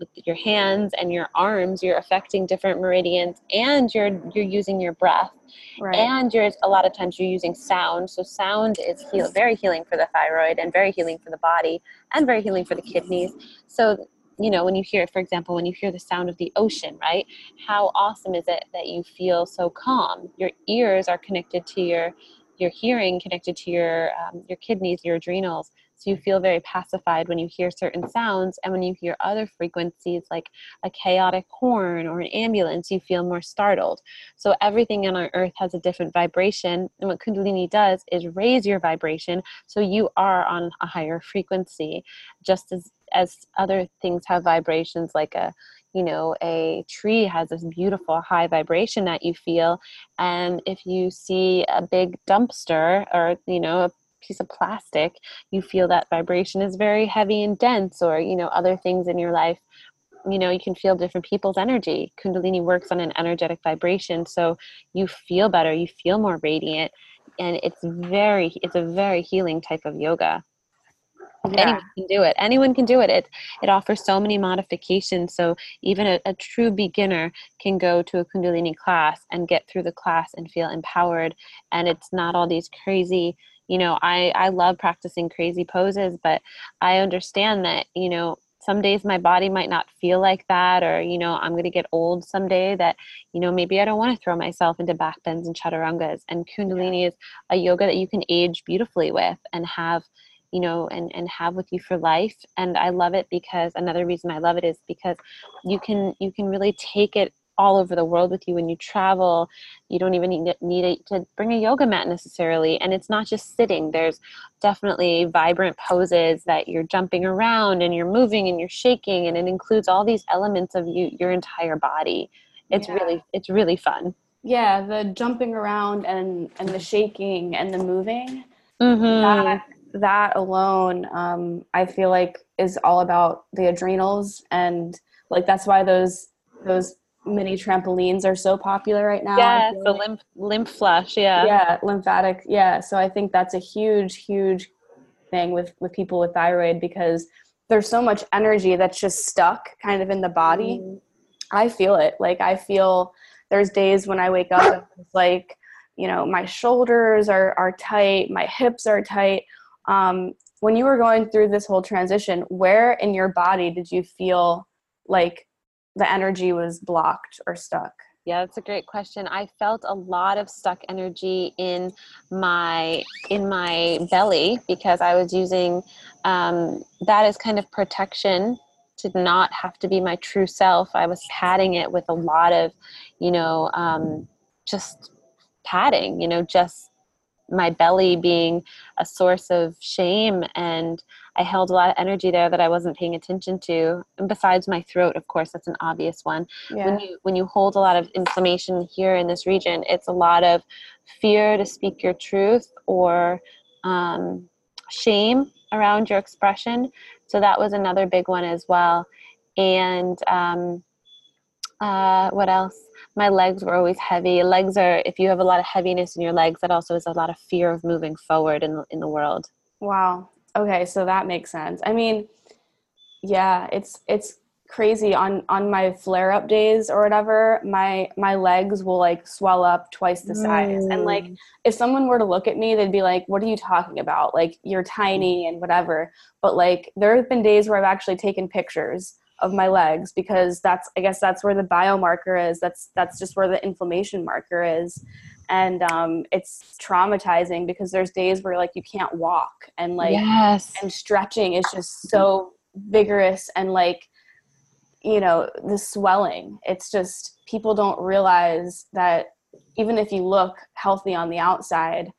with your hands and your arms, you're affecting different meridians and you're you're using your breath. Right. And you're a lot of times you're using sound. So sound is heal, very healing for the thyroid and very healing for the body and very healing for the kidneys. So you know, when you hear, for example, when you hear the sound of the ocean, right? How awesome is it that you feel so calm? Your ears are connected to your your hearing, connected to your um, your kidneys, your adrenals. So you feel very pacified when you hear certain sounds, and when you hear other frequencies like a chaotic horn or an ambulance, you feel more startled. So everything on our earth has a different vibration, and what Kundalini does is raise your vibration so you are on a higher frequency, just as as other things have vibrations like a you know a tree has this beautiful high vibration that you feel and if you see a big dumpster or you know a piece of plastic you feel that vibration is very heavy and dense or you know other things in your life you know you can feel different people's energy. Kundalini works on an energetic vibration so you feel better you feel more radiant and it's very it's a very healing type of yoga. Yeah. anyone can do it. Anyone can do it. It it offers so many modifications so even a, a, true beginner can go to a kundalini class and get through the class and feel empowered and it's not all these crazy you know i i love practicing crazy poses but i understand that you know some days my body might not feel like that or you know i'm going to get old someday that you know maybe i don't want to throw myself into back bends and chaturangas and kundalini yeah. is a yoga that you can age beautifully with and have you know and and have with you for life and i love it because another reason i love it is because you can you can really take it all over the world with you when you travel. You don't even need, to bring a yoga mat necessarily. And it's not just sitting, there's definitely vibrant poses that you're jumping around and you're moving and you're shaking, and it includes all these elements of you, your entire body. It's yeah. really, it's really fun. Yeah, the jumping around and, and the shaking and the moving. Mm-hmm. That, that alone, um, I feel like is all about the adrenals and like that's why those those mini trampolines are so popular right now. Yeah, the like. lymph lymph flush. Yeah, yeah, lymphatic. Yeah, so I think that's a huge, huge thing with with people with thyroid because there's so much energy that's just stuck kind of in the body. Mm. I feel it. Like I feel there's days when I wake up like you know my shoulders are are tight, my hips are tight. Um, when you were going through this whole transition, where in your body did you feel like the energy was blocked or stuck? Yeah, that's a great question. I felt a lot of stuck energy in my in my belly because I was using um, that as kind of protection to not have to be my true self. I was padding it with a lot of, you know, um, just padding. You know, just my belly being a source of shame and I held a lot of energy there that I wasn't paying attention to. And besides my throat, of course, that's an obvious one. Yeah. When you when you hold a lot of inflammation here in this region, it's a lot of fear to speak your truth or um, shame around your expression. So that was another big one as well. And um, uh, what else? My legs were always heavy. Legs are, if you have a lot of heaviness in your legs, that also is a lot of fear of moving forward in, in the world. Wow. Okay, so that makes sense. I mean, yeah, it's it's crazy on on my flare up days or whatever my my legs will like swell up twice the size mm. and like mm. if someone were to look at me they'd be like what are you talking about like you're tiny and whatever but like there have been days where i've actually taken pictures of my legs because that's i guess that's where the biomarker is that's that's just where the inflammation marker is and um, it's traumatizing because there's days where like you can't walk and like yes. and stretching is just so vigorous and like you know the swelling. It's just people don't realize that even if you look healthy on the outside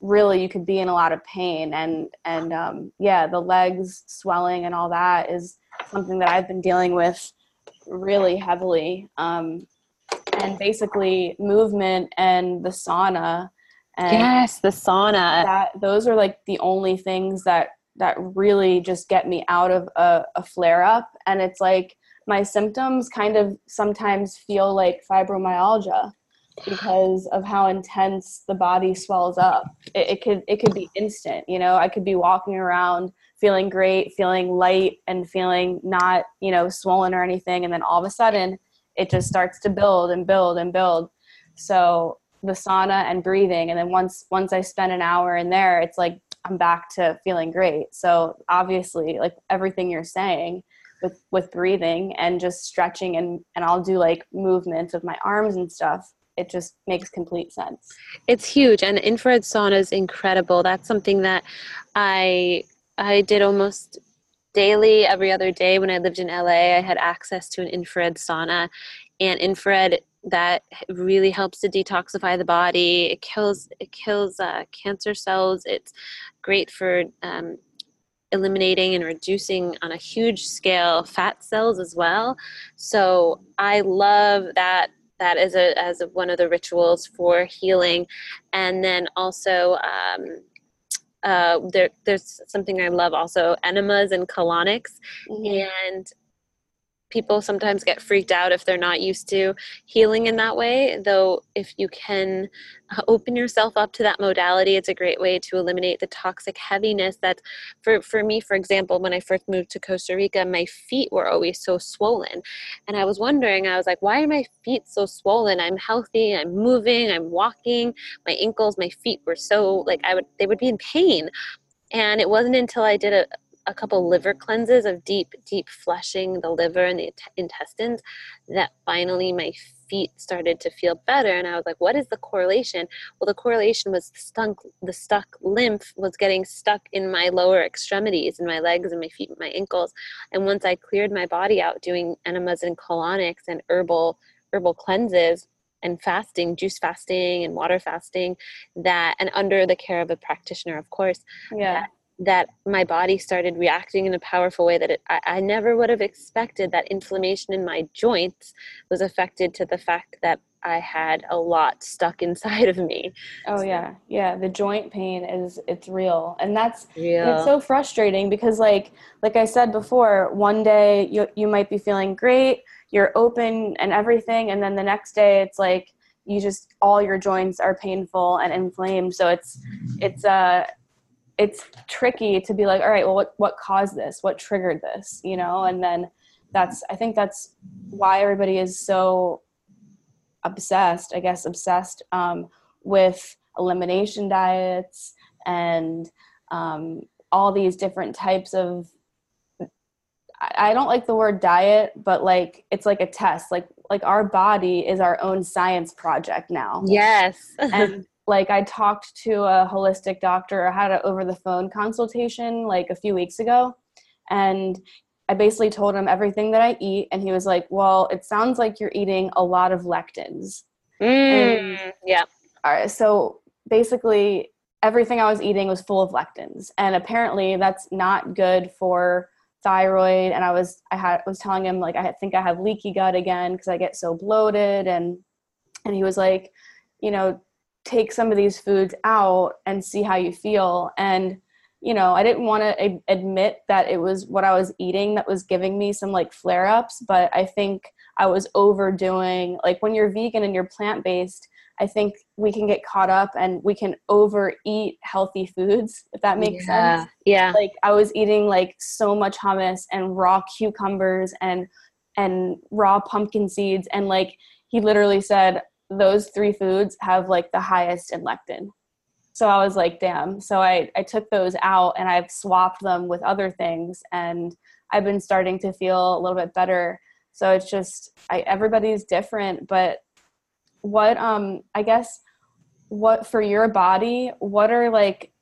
really you could be in a lot of pain. And and um, yeah the legs swelling and all that is something that i've been dealing with really heavily. Um, and basically movement and the sauna and yes the sauna that those are like the only things that that really just get me out of a, a flare up and it's like my symptoms kind of sometimes feel like fibromyalgia because of how intense the body swells up. It, it, could it could be instant. You know, I could be walking around feeling great, feeling light, and feeling not you know swollen or anything, and then all of a sudden it just starts to build and build and build. So the sauna and breathing, and then once once I spend an hour in there, it's like I'm back to feeling great. So obviously, like everything you're saying with with breathing and just stretching and and I'll do like movements of my arms and stuff it just makes complete sense. It's huge, and infrared sauna is incredible. That's something that I I did almost daily, every other day when I lived in LA. I had access to an infrared sauna, and infrared that really helps to detoxify the body. It kills it kills uh, cancer cells. It's great for um, eliminating and reducing on a huge scale fat cells as well. So I love that that as a as a, one of the rituals for healing, and then also. Um, uh, there, there's something I love also enemas and colonics, mm-hmm. and people sometimes get freaked out if they're not used to healing in that way. Though, if you can uh, open yourself up to that modality, it's a great way to eliminate the toxic heaviness that, for, for me, for example, when I first moved to Costa Rica, my feet were always so swollen. And I was wondering, I was like, why are my feet so swollen? I'm healthy, I'm moving, I'm walking. My ankles, my feet were so, like, I would, they would be in pain. And it wasn't until I did a, a couple liver cleanses of deep, deep flushing the liver and the intestines that finally my feet started to feel better. And I was like, what is the correlation? Well, the correlation was the stuck, the stuck lymph was getting stuck in my lower extremities, in my legs and my feet and my ankles. And once I cleared my body out doing enemas and colonics and herbal herbal cleanses, and fasting, juice fasting and water fasting, that and under the care of a practitioner, of course. Yeah that my body started reacting in a powerful way that it, I, I, never would have expected that inflammation in my joints was affected to the fact that I had a lot stuck inside of me. Oh so. yeah. Yeah. The joint pain is it's real. And that's real. it's so frustrating because like like I said before, one day you you might be feeling great, you're open and everything, and then the next day it's like you just all your joints are painful and inflamed. So it's it's uh it's tricky to be like all right well what what caused this what triggered this you know and then that's i think that's why everybody is so obsessed i guess obsessed um, with elimination diets and um, all these different types of I don't like the word diet, but like it's like a test. Like like our body is our own science project now. Yes. and like I talked to a holistic doctor, I had an over the phone consultation like a few weeks ago, and I basically told him everything that I eat, and he was like, "Well, it sounds like you're eating a lot of lectins." Mm, yeah. All right. So basically, everything I was eating was full of lectins, and apparently that's not good for thyroid. And I was I had was telling him like I think I have leaky gut again because I get so bloated, and and he was like, you know, take some of these foods out and see how you feel and you know i didn't want to ad- admit that it was what i was eating that was giving me some like flare ups but i think i was overdoing like when you're vegan and you're plant based i think we can get caught up and we can overeat healthy foods if that makes yeah. sense yeah like i was eating like so much hummus and raw cucumbers and and raw pumpkin seeds and like he literally said those three foods have like the highest in lectin. So I was like, damn. So I, I took those out and I've swapped them with other things and I've been starting to feel a little bit better. So it's just I, everybody's different, but what um I guess what for your body, what are like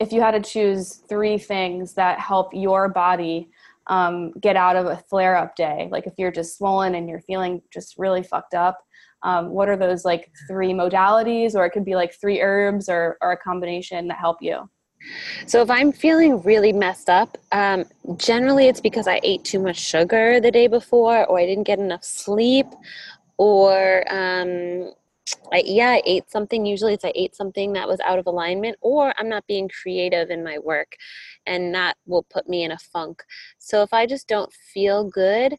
if you had to choose three things that help your body um, get out of a flare up day, like if you're just swollen and you're feeling just really fucked up, um, what are those like three modalities or it could be like three herbs or, or a combination that help you so if i'm feeling really messed up um, generally it's because i ate too much sugar the day before or i didn't get enough sleep or um, I, yeah, I ate something. Usually, it's I ate something that was out of alignment, or I'm not being creative in my work, and that will put me in a funk. So, if I just don't feel good,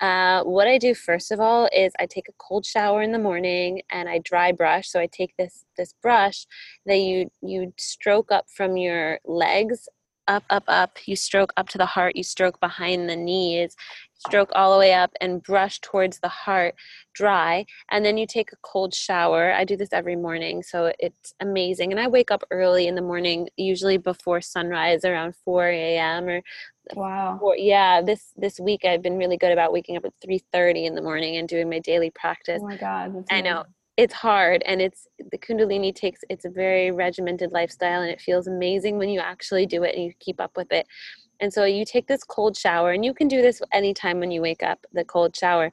Uh, what I do first of all is I take a cold shower in the morning and I dry brush. So I take this this brush that you you stroke up from your legs up up up. You stroke up to the heart. You stroke behind the knees. Stroke all the way up and brush towards the heart dry. And then you take a cold shower. I do this every morning so it's amazing. And i wake up early in the morning usually before sunrise around 4 a.m or wow. Or, yeah this this week i've been really good about waking up at 3.30 in the morning and doing my daily oh practice. oh my god i know it's hard and it's the kundalini takes it's a very regimented lifestyle and it feels amazing when you actually do it and you keep up with it. And so you take this cold shower and you can do this anytime when you wake up the cold shower.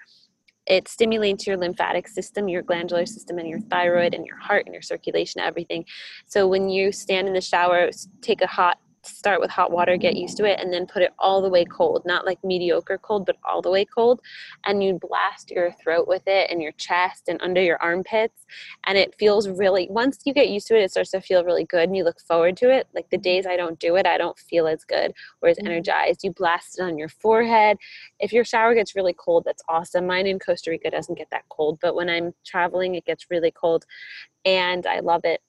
It stimulates your lymphatic system your glandular system and your thyroid and your heart and your circulation everything. So when you stand in the shower take a hot start with hot water, get used to it, and then put it all the way cold, not like mediocre cold, but all the way cold. And you blast your throat with it and your chest and under your armpits. And it feels really, once you get used to it, it starts to feel really good and you look forward to it. Like the days I don't do it, I don't feel as good or as mm-hmm. energized. You blast it on your forehead. If your shower gets really cold, that's awesome. Mine in Costa Rica doesn't get that cold, but when I'm traveling, it gets really cold and I love it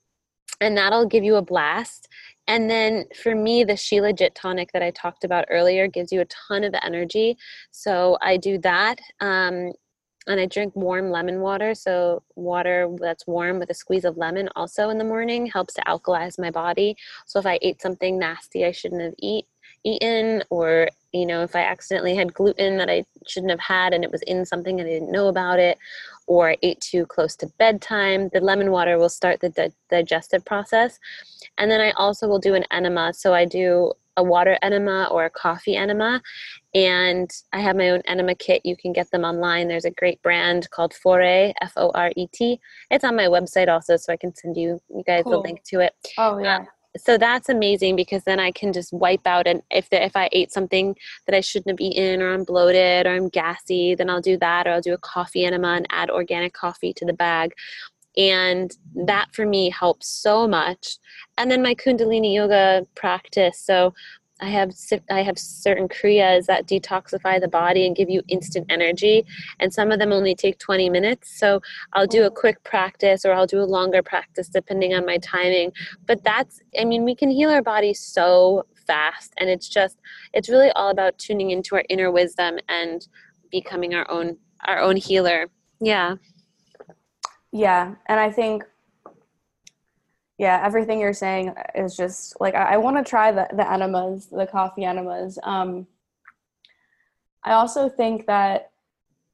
and that'll give you a blast. And then for me, the Shilajit tonic that I talked about earlier gives you a ton of energy. So I do that. Um, and I drink warm lemon water. So, water that's warm with a squeeze of lemon also in the morning helps to alkalize my body. So, if I ate something nasty I shouldn't have eat, eaten, or you know, if I accidentally had gluten that I shouldn't have had and it was in something and I didn't know about it, or I ate too close to bedtime, the lemon water will start the di- digestive process. And then I also will do an enema. So I do a water enema or a coffee enema. And I have my own enema kit. You can get them online. There's a great brand called Foret, F O R E T. It's on my website also, so I can send you you guys cool. the link to it. Oh yeah. Um, so that's amazing because then I can just wipe out and if the, if I ate something that I shouldn't have eaten or I'm bloated or I'm gassy, then I'll do that or I'll do a coffee enema and add organic coffee to the bag. And that for me helps so much. And then my Kundalini yoga practice. So I have I have certain kriyas that detoxify the body and give you instant energy, and some of them only take 20 minutes. So I'll do a oh. quick practice or I'll do a longer practice depending on my timing. But that's I mean we can heal our body so fast, and it's just it's really all about tuning into our inner wisdom and becoming our own our own healer. Yeah. Yeah, and I think yeah, everything you're saying is just like I, I want to try the the enemas, the coffee enemas. Um, I also think that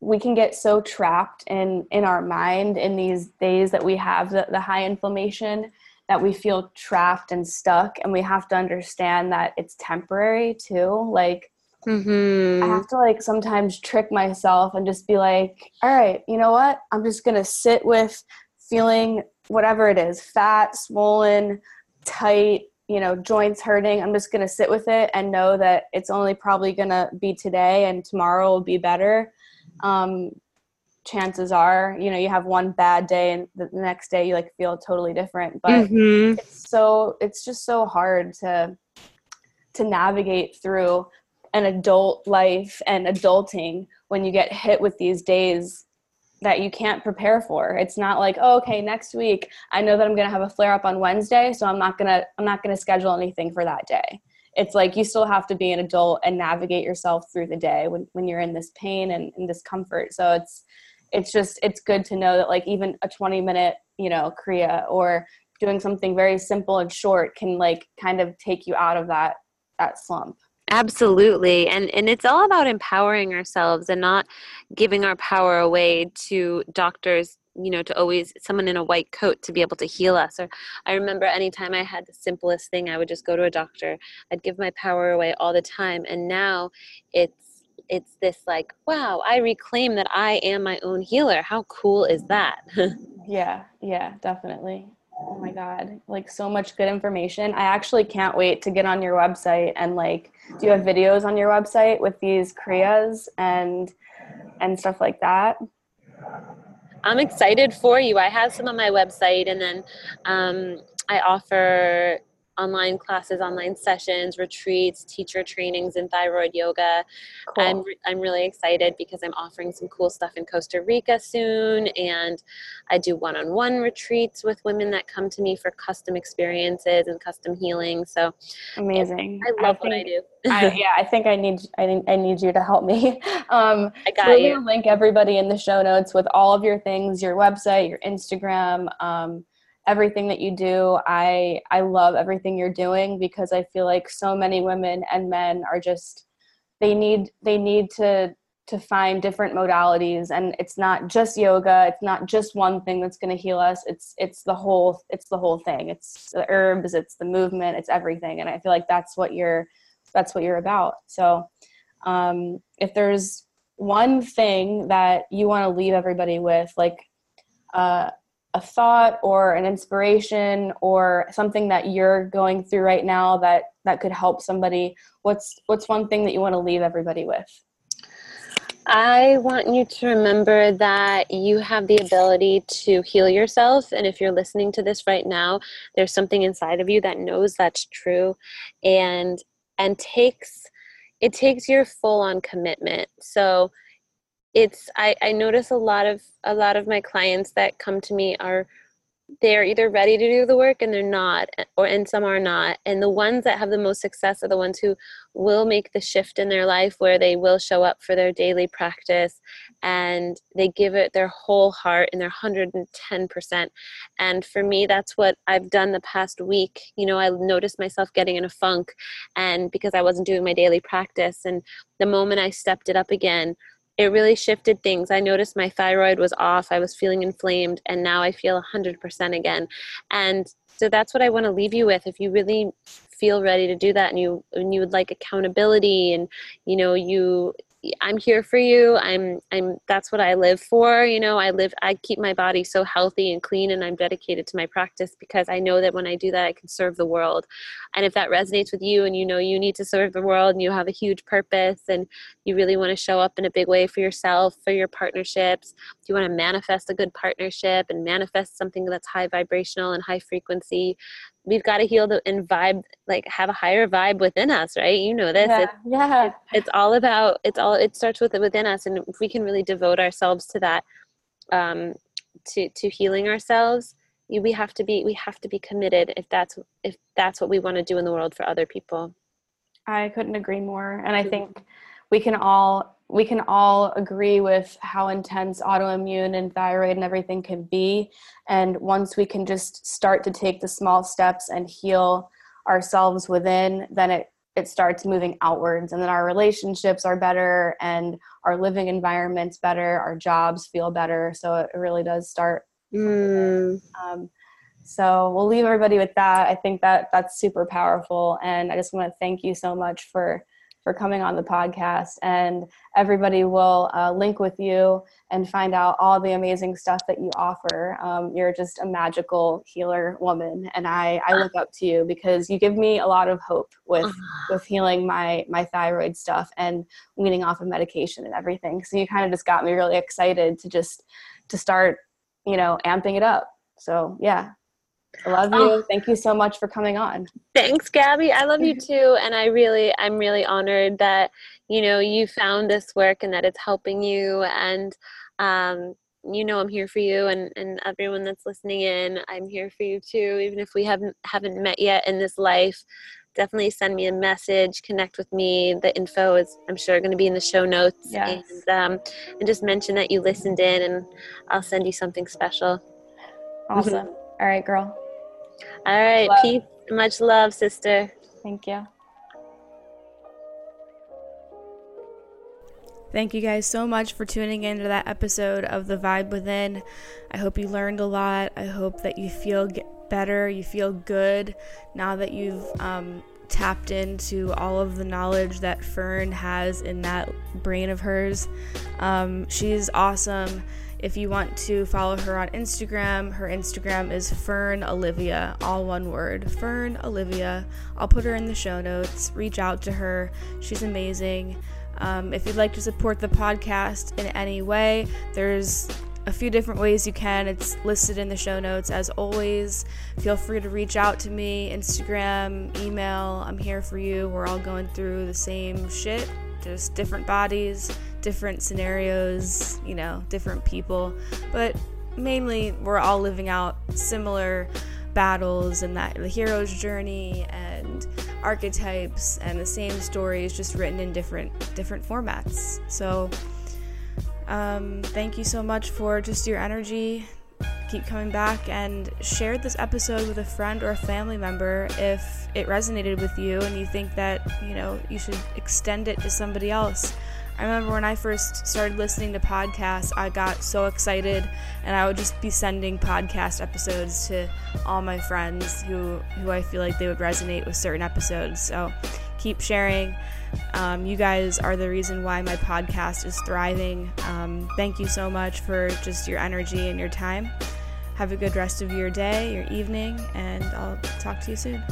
we can get so trapped in in our mind in these days that we have the, the high inflammation that we feel trapped and stuck and we have to understand that it's temporary too like mm-hmm. i have to like sometimes trick myself and just be like all right you know what i'm just gonna sit with feeling whatever it is fat swollen tight you know joints hurting i'm just going to sit with it and know that it's only probably going to be today and tomorrow will be better um, chances are you know you have one bad day and the next day you like feel totally different but mm-hmm. it's so it's just so hard to to navigate through an adult life and adulting when you get hit with these days that you can't prepare for. It's not like, oh, okay, next week I know that I'm to have a flare up on Wednesday, so I'm not to I'm not to schedule anything for that day. It's like you still have to be an adult and navigate yourself through the day when when you're in this pain and, and discomfort. So it's it's just it's good to know that like even a 20 minute, you know, kriya or doing something very simple and short can like kind of take you out of that that slump. Absolutely. And and it's all about empowering ourselves and not giving our power away to doctors, you know, to always someone in a white coat to be able to heal us. Or I remember anytime I had the simplest thing, I would just go to a doctor. I'd give my power away all the time. And now it's it's this like, wow, I reclaim that I am my own healer. How cool is that? yeah, yeah, definitely. Oh my god, like so much good information. I actually can't wait to get on your website and like do you have videos on your website with these kriyas and and stuff like that? I'm excited for you. I have some on my website and then um, I offer online classes, online sessions, retreats, teacher trainings in thyroid yoga. Cool. I'm, I'm really excited because I'm offering some cool stuff in Costa Rica soon. And I do one on one retreats with women that come to me for custom experiences and custom healing. So amazing. I love I what I do. I, yeah, I think I need I need, I need you to help me. Um, I got so you. Link everybody in the show notes with all of your things, your website, your Instagram, um, everything that you do. I I love everything you're doing because I feel like so many women and men are just they need they need to to find different modalities. And it's not just yoga. It's not just one thing that's going to heal us. It's it's the whole it's the whole thing. It's the herbs it's the movement it's everything. And i feel like that's what you're that's what you're about. So um, if there's one thing that you want to leave everybody with, like uh, a thought or an inspiration or something that you're going through right now that that could help somebody, what's what's one thing that you want to leave everybody with? I want you to remember that you have the ability to heal yourself. And if you're listening to this right now, there's something inside of you that knows that's true. And and takes it takes your full on commitment so it's I, I notice a lot of a lot of my clients that come to me are they're either ready to do the work and they're not or and some are not. And the ones that have the most success are the ones who will make the shift in their life where they will show up for their daily practice and they give it their whole heart and their 110% and for me that's what i've done the past week. You know i noticed myself getting in a funk and because i wasn't doing my daily practice and the moment i stepped it up again it really shifted things. I noticed my thyroid was off. I was feeling inflamed, and now I feel 100% again. And so that's what I want to leave you with. If you really feel ready to do that and you and you would like accountability and you know you I'm here for you. I'm I'm that's what I live for, you know. I live I keep my body so healthy and clean and I'm dedicated to my practice because I know that when I do that I can serve the world. And if that resonates with you and you know you need to serve the world and you have a huge purpose and you really want to show up in a big way for yourself, for your partnerships, you want to manifest a good partnership and manifest something that's high vibrational and high frequency, we've got to heal the and vibe like have a higher vibe within us right? You know this. Yeah, it's, yeah. It's, it's all about it's all it starts with within us and if we can really devote ourselves to that um to to healing ourselves we have to be we have to be committed if that's if that's what we want to do in the world for other people. I couldn't agree more and i think we can all we can all agree with how intense autoimmune and thyroid and everything can be. And once we can just start to take the small steps and heal ourselves within, then it it starts moving outwards. And then our relationships are better and our living environments better. Our jobs feel better. So it really does start mm. um, so we'll leave everybody with that. I think that that's super powerful. And i just want to thank you so much for for coming on the podcast. And everybody will uh, link with you and find out all the amazing stuff that you offer. Um, you're just a magical healer woman, and I, I look up to you because you give me a lot of hope with uh-huh. with healing my my thyroid stuff and weaning off of medication and everything. So you kind of just got me really excited to just to start, you know, amping it up. So yeah, I love you. Oh. Thank you so much for coming on. Thanks, Gabby. I love you too. And I really, I'm really honored that, you know, you found this work and that it's helping you. And, um, you know, I'm here for you and, and everyone that's listening in, I'm here for you too. Even if we haven't, haven't met yet in this life, definitely send me a message, connect with me. The info is, I'm sure, going to be in the show notes. Yes. And, um, and just mention that you listened in and I'll send you something special. Awesome. Mm-hmm. All right, girl. All right. Love. Peace. Much love, sister. Thank you. Thank you guys so much for tuning into that episode of The Vibe Within. I hope you learned a lot. I hope that you feel better, you feel good now that you've um, tapped into all of the knowledge that Fern has in that brain of hers. Um, she's awesome. If you want to follow her on Instagram, her Instagram is Fern Olivia, all one word. Fern Olivia. I'll put her in the show notes. Reach out to her. She's amazing. Um, if you'd like to support the podcast in any way, there's a few different ways you can. It's listed in the show notes. As always, feel free to reach out to me Instagram, email. I'm here for you. We're all going through the same shit, just different bodies, different scenarios, you know, different people. But mainly, we're all living out similar battles and that the hero's journey and archetypes and the same stories just written in different different formats so um, thank you so much for just your energy keep coming back and share this episode with a friend or a family member if it resonated with you and you think that you know you should extend it to somebody else I remember when I first started listening to podcasts, I got so excited and I would just be sending podcast episodes to all my friends who, who I feel like they would resonate with certain episodes. So keep sharing. Um, you guys are the reason why my podcast is thriving. Um, thank you so much for just your energy and your time. Have a good rest of your day, your evening, and I'll talk to you soon.